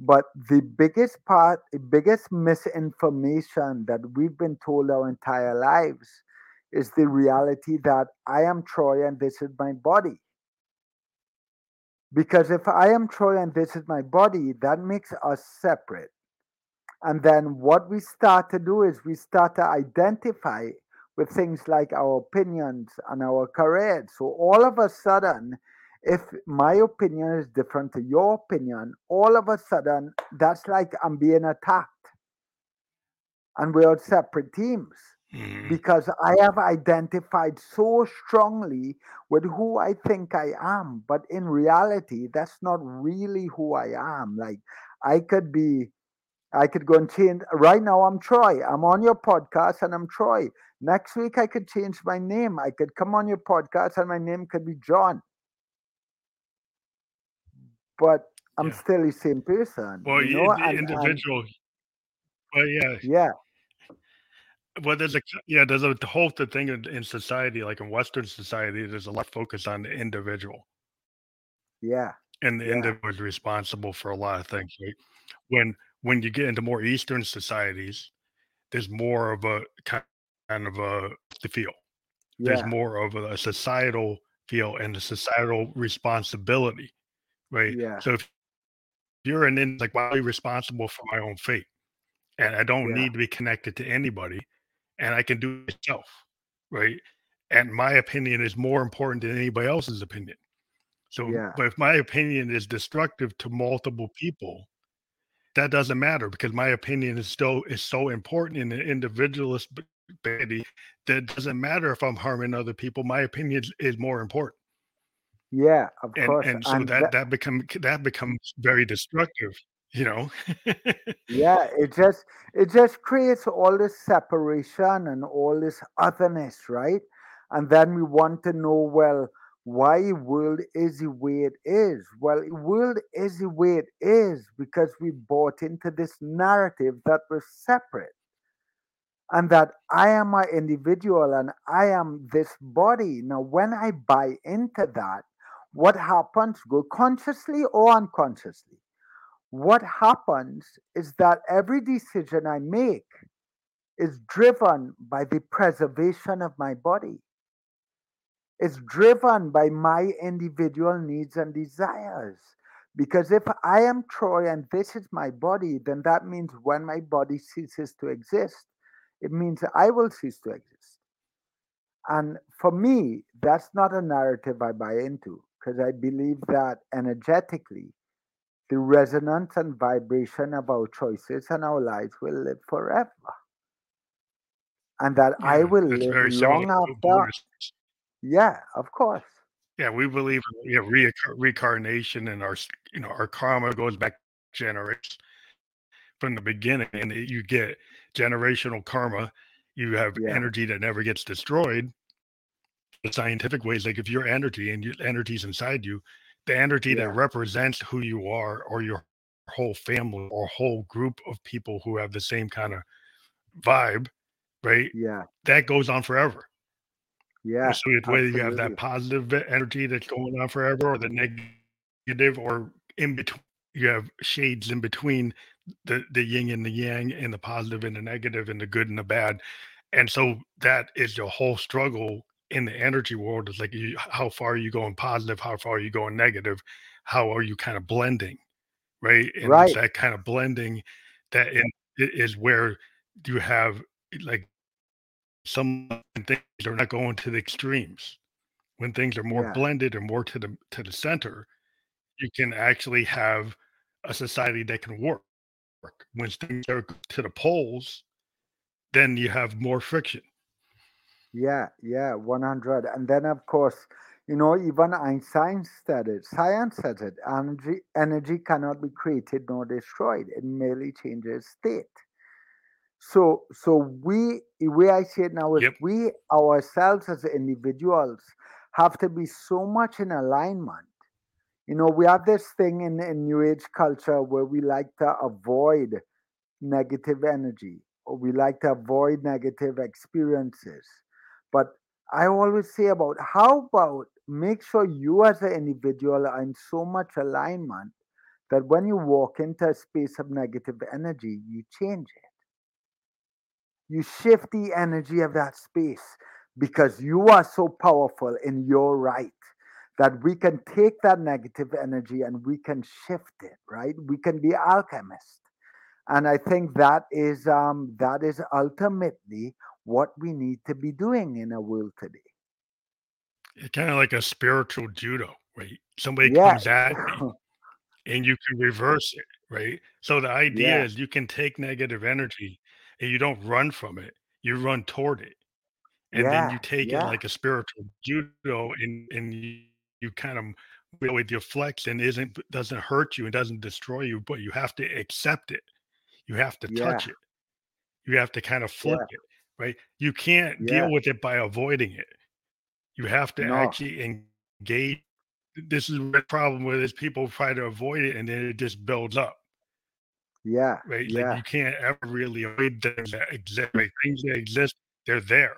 But the biggest part, the biggest misinformation that we've been told our entire lives is the reality that I am Troy and this is my body. Because if I am Troy and this is my body, that makes us separate. And then what we start to do is we start to identify with things like our opinions and our careers. So all of a sudden, if my opinion is different to your opinion, all of a sudden that's like I'm being attacked. And we are separate teams mm. because I have identified so strongly with who I think I am. But in reality, that's not really who I am. Like I could be I could go and change. Right now, I'm Troy. I'm on your podcast and I'm Troy. Next week, I could change my name. I could come on your podcast and my name could be John. But I'm yeah. still the same person. Well, you know? the and, individual. And, well, yeah. Yeah. Well, there's a yeah, there's a whole thing in, in society, like in Western society, there's a lot of focus on the individual. Yeah. And the yeah. individual is responsible for a lot of things. Right? When when you get into more Eastern societies, there's more of a kind of a the feel. Yeah. There's more of a societal feel and a societal responsibility, right? Yeah. So if you're an like, why are you responsible for my own fate? And I don't yeah. need to be connected to anybody and I can do it myself, right? And my opinion is more important than anybody else's opinion. So, yeah. but if my opinion is destructive to multiple people, that doesn't matter because my opinion is still is so important in the individualist baby that doesn't matter if I'm harming other people. My opinion is, is more important. Yeah, of and, course. And so and that, that that become that becomes very destructive you know? Yeah it just it just creates all this separation and all this otherness right? And then we want to know well why world is the way it is? Well world is the way it is because we bought into this narrative that we're separate and that i am my individual and i am this body. Now when i buy into that what happens? Go consciously or unconsciously what happens is that every decision I make is driven by the preservation of my body. It's driven by my individual needs and desires. Because if I am Troy and this is my body, then that means when my body ceases to exist, it means I will cease to exist. And for me, that's not a narrative I buy into because I believe that energetically, the resonance and vibration of our choices and our lives will live forever. And that yeah, I will live long after. Yeah, of course. Yeah, we believe in you know, reincarnation and our you know our karma goes back generations from the beginning, and you get generational karma. You have yeah. energy that never gets destroyed. The scientific ways, like if your energy and your energy's inside you, the energy yeah. that represents who you are or your whole family or whole group of people who have the same kind of vibe, right? Yeah. That goes on forever. Yeah. So whether you have that positive energy that's going on forever or the negative or in between you have shades in between the the yin and the yang and the positive and the negative and the good and the bad. And so that is your whole struggle in the energy world is like you, how far are you going positive how far are you going negative how are you kind of blending right and right. that kind of blending that in, is where you have like some things are not going to the extremes when things are more yeah. blended and more to the to the center you can actually have a society that can work when things are to the poles then you have more friction yeah, yeah, 100. And then, of course, you know, even Einstein said it, science says it energy, energy cannot be created nor destroyed, it merely changes state. So, so we, the way I see it now is yep. we ourselves as individuals have to be so much in alignment. You know, we have this thing in, in New Age culture where we like to avoid negative energy or we like to avoid negative experiences but I always say about how about make sure you as an individual are in so much alignment that when you walk into a space of negative energy, you change it. You shift the energy of that space because you are so powerful in your right that we can take that negative energy and we can shift it, right? We can be alchemists. And I think that is um, that is ultimately what we need to be doing in a world today. It's kind of like a spiritual judo, right? Somebody yeah. comes at you and you can reverse it, right? So the idea yeah. is you can take negative energy and you don't run from it, you run toward it. And yeah. then you take it like a spiritual judo and, and you, you kind of with your flex and isn't doesn't hurt you and doesn't destroy you, but you have to accept it. You have to touch it. You have to kind of flip it right? You can't yeah. deal with it by avoiding it. You have to no. actually engage. This is the problem with is people try to avoid it and then it just builds up. Yeah. Right. Yeah. Like you can't ever really avoid things that exist. Right? Things that exist, they're there.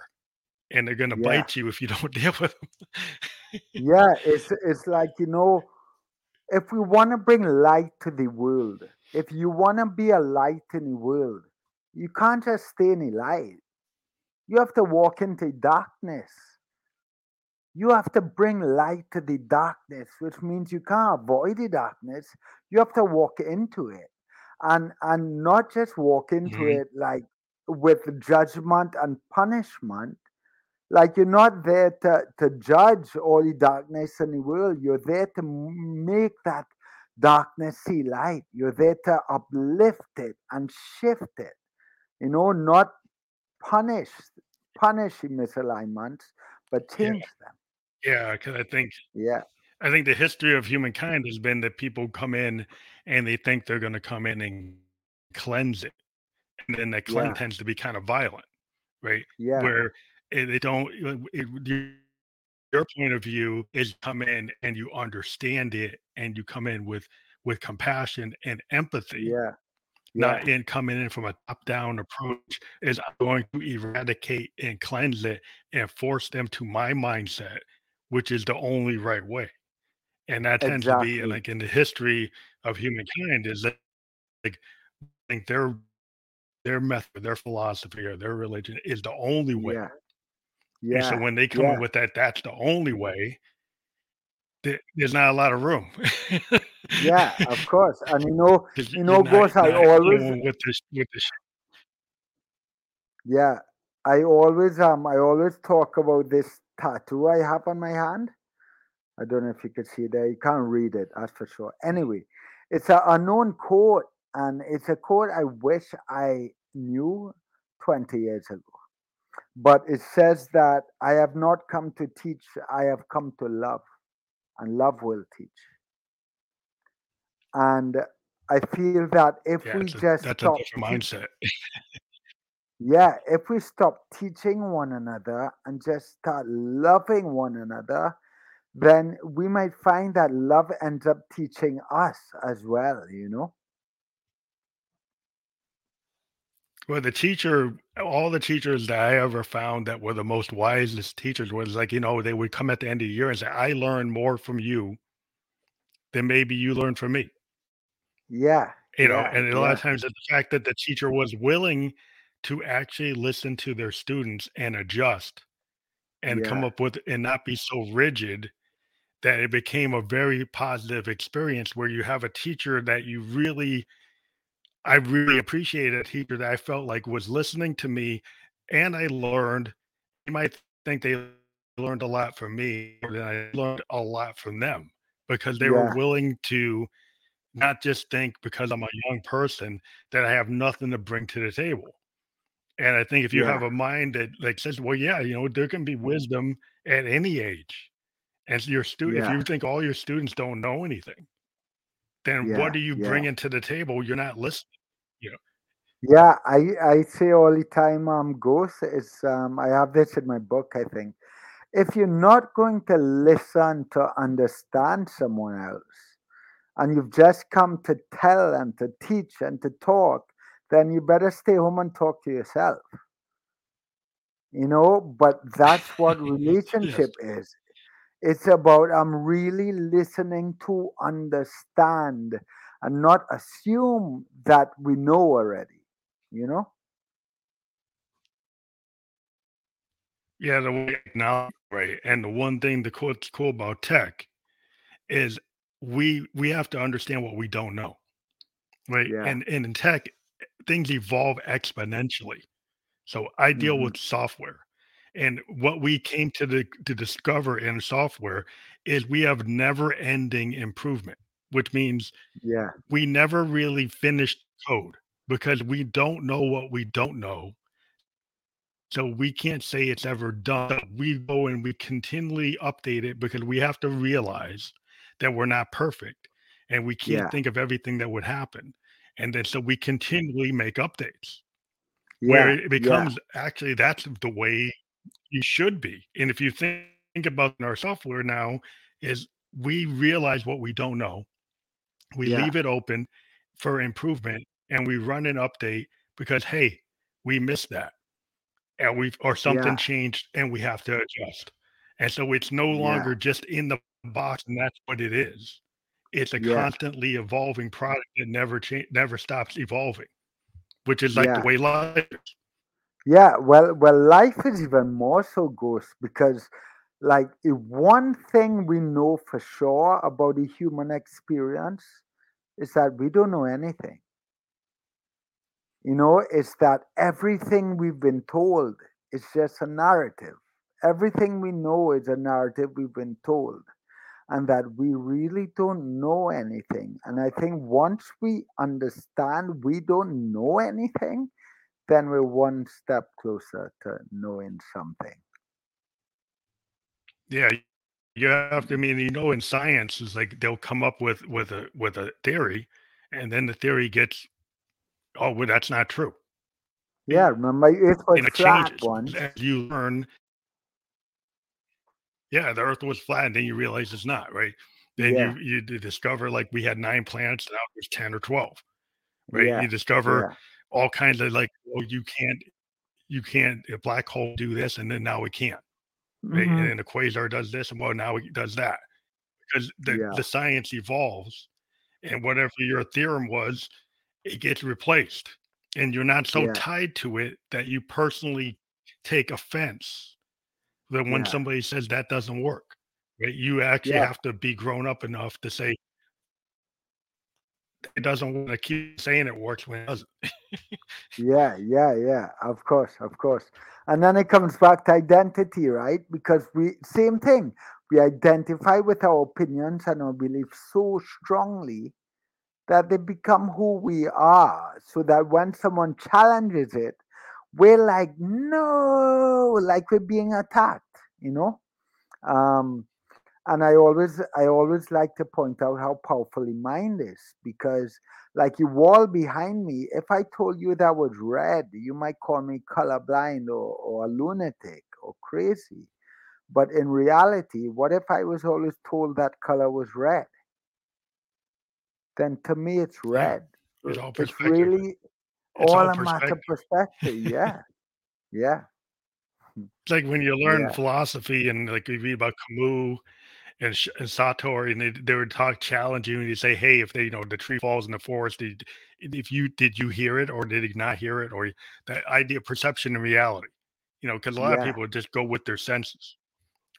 And they're gonna Yeah. bite you if you don't deal with them. Yeah. It's it's like, you know, if we want to bring light to the world, if you want to be a light in the world, you can't just stay in the light. You have to walk into darkness. You have to bring light to the darkness, which means you can't avoid the darkness. You have to walk into it. And and not just walk into Mhm. it like with judgment and punishment. Like you're not there to, to judge all the darkness in the world. You're there to make that darkness see light. You're there to uplift it and shift it. You know, not punish punish the misalignments, but Yeah. change them. Yeah, because I think Yeah. I think the history of humankind has been that people come in and they think they're gonna come in and cleanse it. And then that cleanse Yeah. tends to be kind of violent, right? Yeah. Where it, they don't uh, it, your point of view is come in and you understand it and you come in with with compassion and empathy Yeah. Not Yeah. in coming in from a top down approach is I'm going to eradicate and cleanse it and force them to my mindset which is the only right way and that tends to be like in the history of humankind is that like I think their their method their philosophy or their religion is the only way Yeah. and so when they come in Yeah. with that that's the only way there, there's not a lot of room Yeah. Of course. And you know, you know, Ghost, I always with this with this yeah. I always um I always talk about this tattoo I have on my hand. I don't know if you can see it there. You can't read it, that's for sure. Anyway, it's an unknown quote, and it's a quote I wish I knew 20 years ago. But it says that I have not come to teach, I have come to love, and love will teach. And I feel that if yeah we it's a, just that's a stop different mindset yeah, if we stop teaching one another and just start loving one another, then we might find that love ends up teaching us as well, you know? Well, the teacher, all the teachers that I ever found that were the most wisest teachers was like, you know, they would come at the end of the year and say, I learned more from you than maybe you learned from me. Yeah, You know, yeah, and a lot of times the fact that the teacher was willing to actually listen to their students and adjust and come up with and not be so rigid that it became a very positive experience where you have a teacher that you really I really appreciated a teacher that I felt like was listening to me and I learned. You might think they learned a lot from me, than I learned a lot from them because they were willing to not just think because I'm a young person that I have nothing to bring to the table. And I think if you yeah, have a mind that like says, well, yeah, you know, there can be wisdom at any age. And your stu if you think all your students don't know anything, then yeah, what are you yeah. bringing to the table? You're not listening. You know, Yeah, I, I say all the time, um, Ghost, is um, I have this in my book, I think. If you're not going to listen to understand someone else, and you've just come to tell and to teach and to talk, then you better stay home and talk to yourself. You know, but that's what yes. relationship is. It's about I'm really listening to understand and not assume that we know already. You know? Yeah, the way now, right. And the one thing the cool, cool about tech is we we have to understand what we don't know, right? Yeah. And and in tech, things evolve exponentially. So I deal hmm with software. And what we came to the to discover in software is we have never ending improvement, which means Yeah. we never really finished code because we don't know what we don't know So we can't say it's ever done. We go and we continually update it because we have to realize that we're not perfect and we can't Yeah. think of everything that would happen. And then so we continually make updates where Yeah. it Yeah. becomes actually that's the way you should be. And if you think, think about our software now, is we realize what we don't know, we Yeah. leave it open for improvement and we run an update because hey, we missed that, and we or something yeah. changed, and we have to adjust. And so it's no longer yeah. just in the box, and that's what it is. It's a constantly evolving product that never change, never stops evolving, which is like the way life is. Yeah, well, well, life is even more so, Ghost, because like if one thing we know for sure about the human experience is that we don't know anything. You know, it's that everything we've been told is just a narrative. Everything we know is a narrative we've been told, and that we really don't know anything. And I think once we understand we don't know anything, then we're one step closer to knowing something. Yeah, you have to. I mean, you know, in science, is like they'll come up with with a with a theory, and then the theory gets, oh, well, that's not true. Yeah, remember it was it flat once. As you learn, yeah, the Earth was flat, and then you realize it's not, right? Then yeah. you you discover like we had nine planets, now there's ten or twelve, right? Yeah. You discover yeah. all kinds of like, oh, you can't, you can't a black hole do this, and then now we can't mm-hmm. and the quasar does this and well now it does that because the, yeah. the science evolves and whatever your theorem was it gets replaced and you're not so yeah. tied to it that you personally take offense that when yeah. somebody says that doesn't work right you actually have to be grown up enough to say it doesn't want to keep saying it works when it doesn't yeah yeah yeah of course of course and then it comes back to identity, right? Because we, same thing, we identify with our opinions and our beliefs so strongly that they become who we are. So that when someone challenges it, we're like, no, like we're being attacked, you know? Um, and I always I always like to point out how powerfully mind is because like you wall behind me, if I told you that was red, you might call me colorblind or, or a lunatic or crazy. But in reality, what if I was always told that color was red? Then to me, it's red. Yeah, it's, all it's really it's all, all a matter of perspective. Yeah. yeah. It's like when you learn yeah. philosophy and like you read about Camus and, and Sartre, and they, they would talk challenge you, and you say, "Hey, if they, you know, the tree falls in the forest, did, if you did you hear it or did you not hear it, or that idea, of perception and reality, you know, because a lot yeah. of people just go with their senses,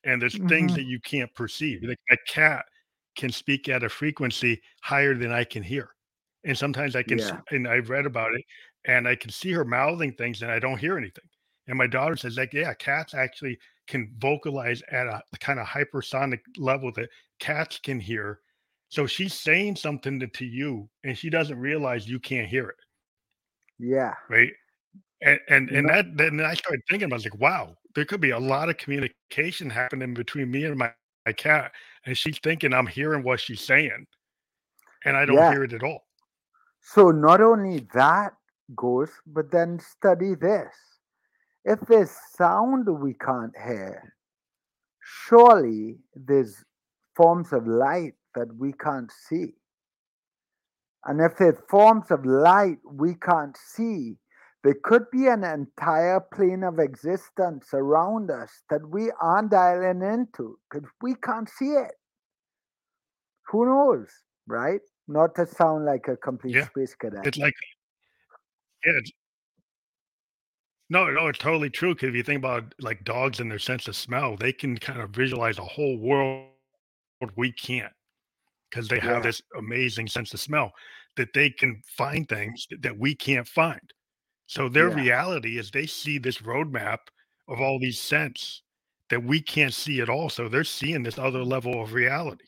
and there's mm-hmm. things that you can't perceive. Like a cat can speak at a frequency higher than I can hear, and sometimes I can, yeah. and I've read about it, and I can see her mouthing things, and I don't hear anything. And my daughter says, like, yeah, cats actually can vocalize at a kind of hypersonic level that cats can hear. So she's saying something to, to you and she doesn't realize you can't hear it. Yeah. Right. And and, and that then I started thinking, I was like, wow, there could be a lot of communication happening between me and my, my cat. And she's thinking I'm hearing what she's saying. And I don't yeah. hear it at all. So not only that Ghost, but then study this if there's sound we can't hear, surely there's forms of light that we can't see. And if there's forms of light we can't see, there could be an entire plane of existence around us that we aren't dialing into because we can't see it. Who knows, right? Not to sound like a complete yeah. space cadet. It's like, yeah, no, no, it's totally true. Because if you think about like dogs and their sense of smell, they can kind of visualize a whole world we can't because they have this amazing sense of smell that they can find things that we can't find. So their yeah. reality is they see this roadmap of all these scents that we can't see at all. So they're seeing this other level of reality.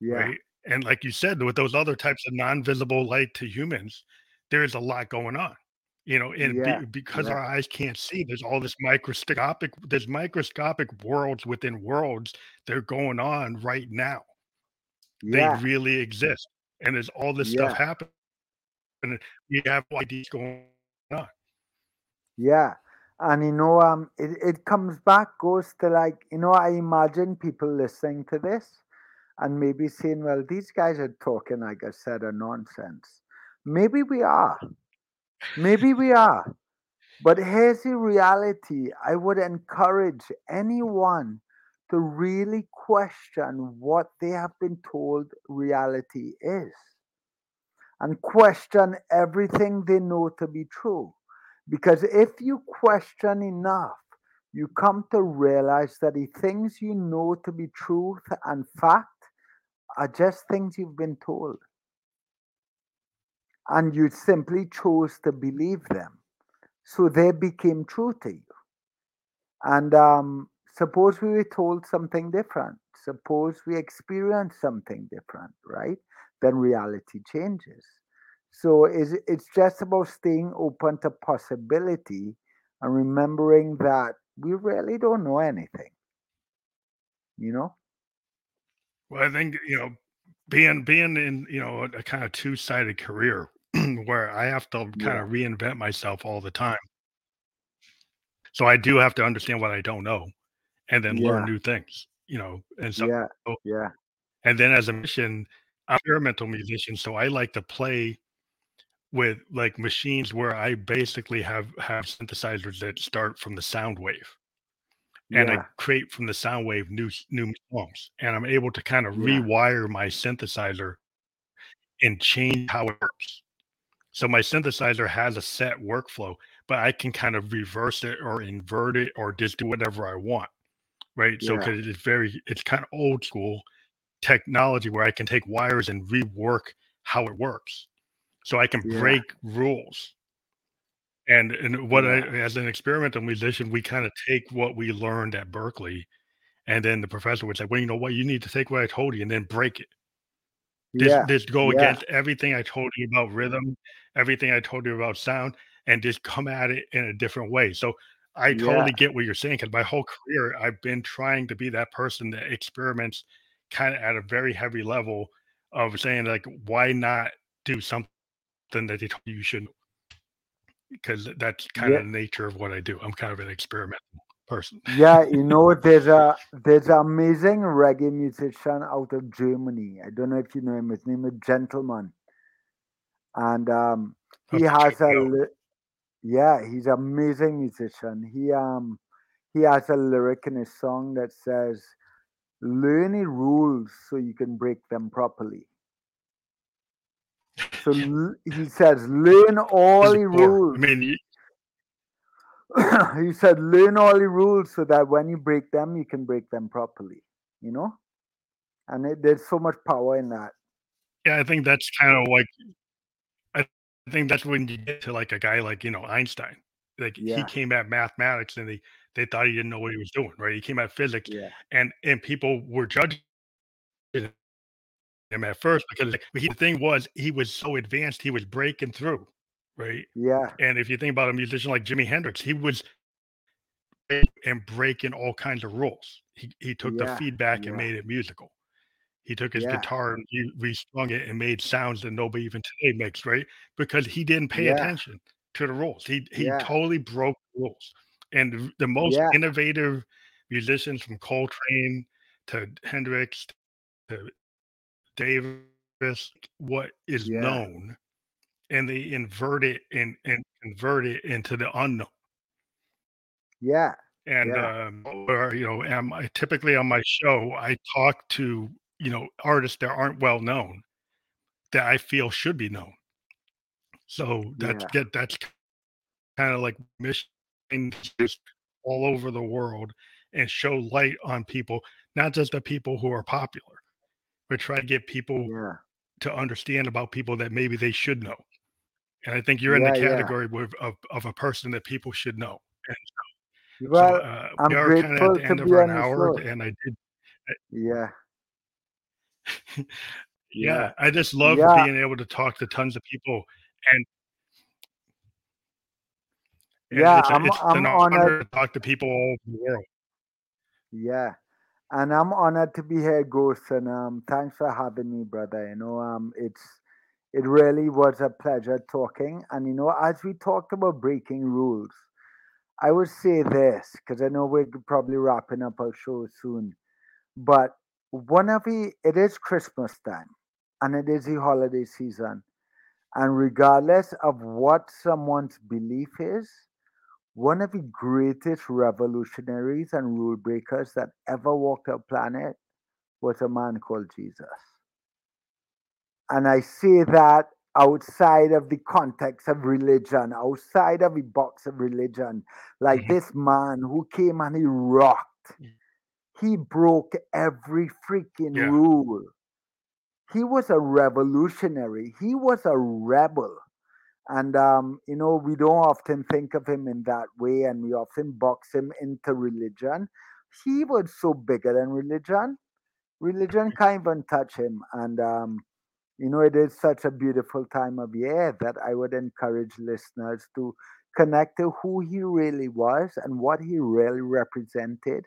Yeah. Right? And like you said, with those other types of non-visible light to humans, there's a lot going on you know and yeah, be, because yeah. our eyes can't see there's all this microscopic there's microscopic worlds within worlds that are going on right now yeah. they really exist and there's all this stuff happening and we have ideas going on yeah and you know um it, it comes back Ghost to like you know i imagine people listening to this and maybe saying well these guys are talking like a set of nonsense Maybe we are. Maybe we are. But here's the reality I would encourage anyone to really question what they have been told reality is and question everything they know to be true. Because if you question enough, you come to realize that the things you know to be truth and fact are just things you've been told. And you simply chose to believe them. So they became true to you. And um, suppose we were told something different. Suppose we experienced something different, right? Then reality changes. So it's, it's just about staying open to possibility and remembering that we really don't know anything. You know? Well, I think, you know, being being in, you know, a, a kind of two-sided career where I have to kind Yeah. of reinvent myself all the time. So I do have to understand what I don't know and then learn new things, you know. And so Yeah. Yeah. and then as a musician, I'm an experimental musician, so I like to play with like machines where I basically have have synthesizers that start from the sound wave. And I create from the sound wave new new songs, and I'm able to kind of Yeah. rewire my synthesizer and change how it works. So my synthesizer has a set workflow, but I can kind of reverse it or invert it or just do whatever I want, right? So because it's very, it's kind of old school technology where I can take wires and rework how it works, so I can Yeah. break rules. And and what I, as an experimental musician, we kind of take what we learned at Berklee, and then the professor would say, "Well, you know what? You need to take what I told you and then break it." Just Yeah. just go Yeah. against everything I told you about rhythm, everything I told you about sound, and just come at it in a different way. So I Yeah. totally get what you're saying because my whole career I've been trying to be that person that experiments kind of at a very heavy level of saying like, why not do something that they told you you shouldn't? Because that's kind Yeah. of the nature of what I do. I'm kind of an experimental person. Yeah, you know, there's a there's an amazing reggae musician out of Germany. I don't know if you know him. His name is Gentleman, and um, he has a yeah, he's an amazing musician. He um he has a lyric in his song that says, "Learn the rules so you can break them properly." So he says, "Learn all the. I rules." mean, you- he said, "Learn all the rules so that when you break them, you can break them properly." You know, and it, there's so much power in that. yeah, I think that's kind of like I think that's when you get to like a guy like you know Einstein. Like he came at mathematics and they they thought he didn't know what he was doing, right? He came at physics yeah, and and people were judging him at first because like, he, the thing was he was so advanced he was breaking through, right? yeah, And if you think about a musician like Jimi Hendrix, he was and breaking all kinds of rules. He he took the yeah, feedback and made it musical. He took his yeah, guitar and he restrung it and made sounds that nobody even today makes, right? Because he didn't pay yeah, attention to the rules. He he yeah, totally broke the rules. And the most innovative musicians from Coltrane to Hendrix to Davis, what is known, and they invert it and and convert it into the unknown. yeah, And yeah, um, or you know, am I typically on my show, I talk to you know artists that aren't well known that I feel should be known. So that's yeah, get that's kind of like mission just all over the world and show light on people, not just the people who are popular, but try to get people yeah, to understand about people that maybe they should know. And I think you're in the yeah, category with, of of a person that people should know. And so, Well, uh, I'm we are kind of at the to end of on hour, show. and I did. Yeah, yeah, I just love yeah, being able to talk to tons of people, and and yeah. it's I'm it's I'm an honored. honor to talk to people all over the world. Yeah, and I'm honored to be here, Ghost. And um, thanks for having me, brother. You know, um, it's it really was a pleasure talking. And you know, as we talked about breaking rules, I would say this because I know we're probably wrapping up our show soon. But whenever it is Christmas time and it is the holiday season, And regardless of what someone's belief is, one of the greatest revolutionaries and rule breakers that ever walked our planet was a man called Jesus. And I say that outside of the context of religion, outside of the box of religion, like mm-hmm. this man who came and he rocked. He broke every freaking yeah. rule. He was a revolutionary. He was a rebel. And, um, you know, we don't often think of him in that way, and we often box him into religion. He was so bigger than religion. Religion can't even touch him. And, um, you know, it is such a beautiful time of year that I would encourage listeners to connect to who he really was and what he really represented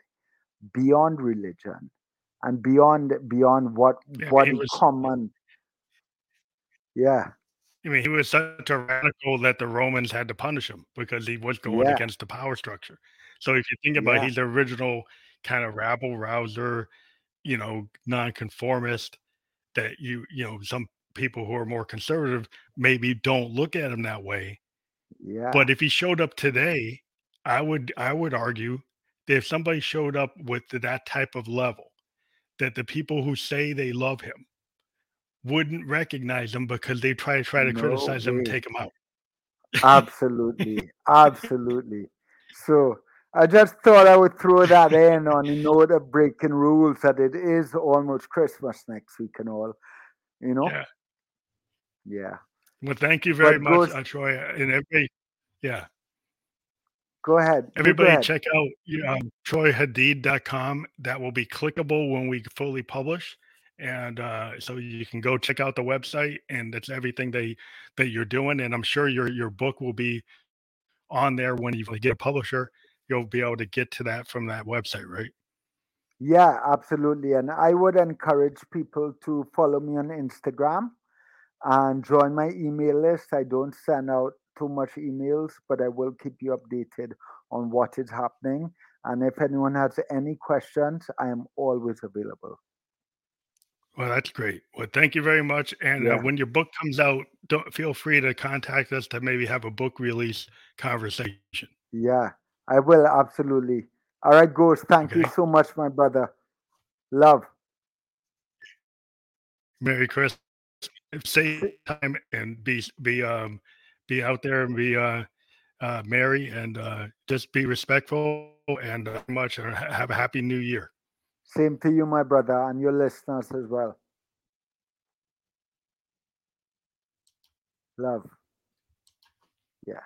beyond religion and beyond beyond what yeah, what was, common yeah I mean, he was such a radical that the Romans had to punish him because he was going yeah. against the power structure. So if you think about yeah. it, he's the original kind of rabble rouser, you know, nonconformist that you, you know, some people who are more conservative maybe don't look at him that way. Yeah. But if he showed up today, I would I would argue that if somebody showed up with that type of level, that the people who say they love him wouldn't recognize him because they try to try to no criticize way. him and take him out. absolutely, absolutely. So I just thought I would throw that in on you know the breaking rules that it is almost Christmas next week and all. You know? Yeah. Yeah. Well, thank you very but much, goes, uh, Troy. And everybody, yeah. Go ahead. Everybody, go ahead. check out um, troyhadeed.com. That will be clickable when we fully publish and uh, so you can go check out the website and that's everything they that you're doing and i'm sure your your book will be on there when you get a publisher you'll be able to get to that from that website right yeah absolutely and i would encourage people to follow me on instagram and join my email list i don't send out too much emails but i will keep you updated on what is happening and if anyone has any questions i am always available well, that's great. Well, thank you very much. And uh, yeah. uh, when your book comes out, don't feel free to contact us to maybe have a book release conversation. Yeah, I will absolutely. All right, Ghost. Thank okay. you so much, my brother. Love. Merry Christmas. Save time and be be um be out there and be uh uh merry and uh just be respectful and uh, much and have a happy new year. Same to you, my brother, and your listeners as well. Love. Yeah.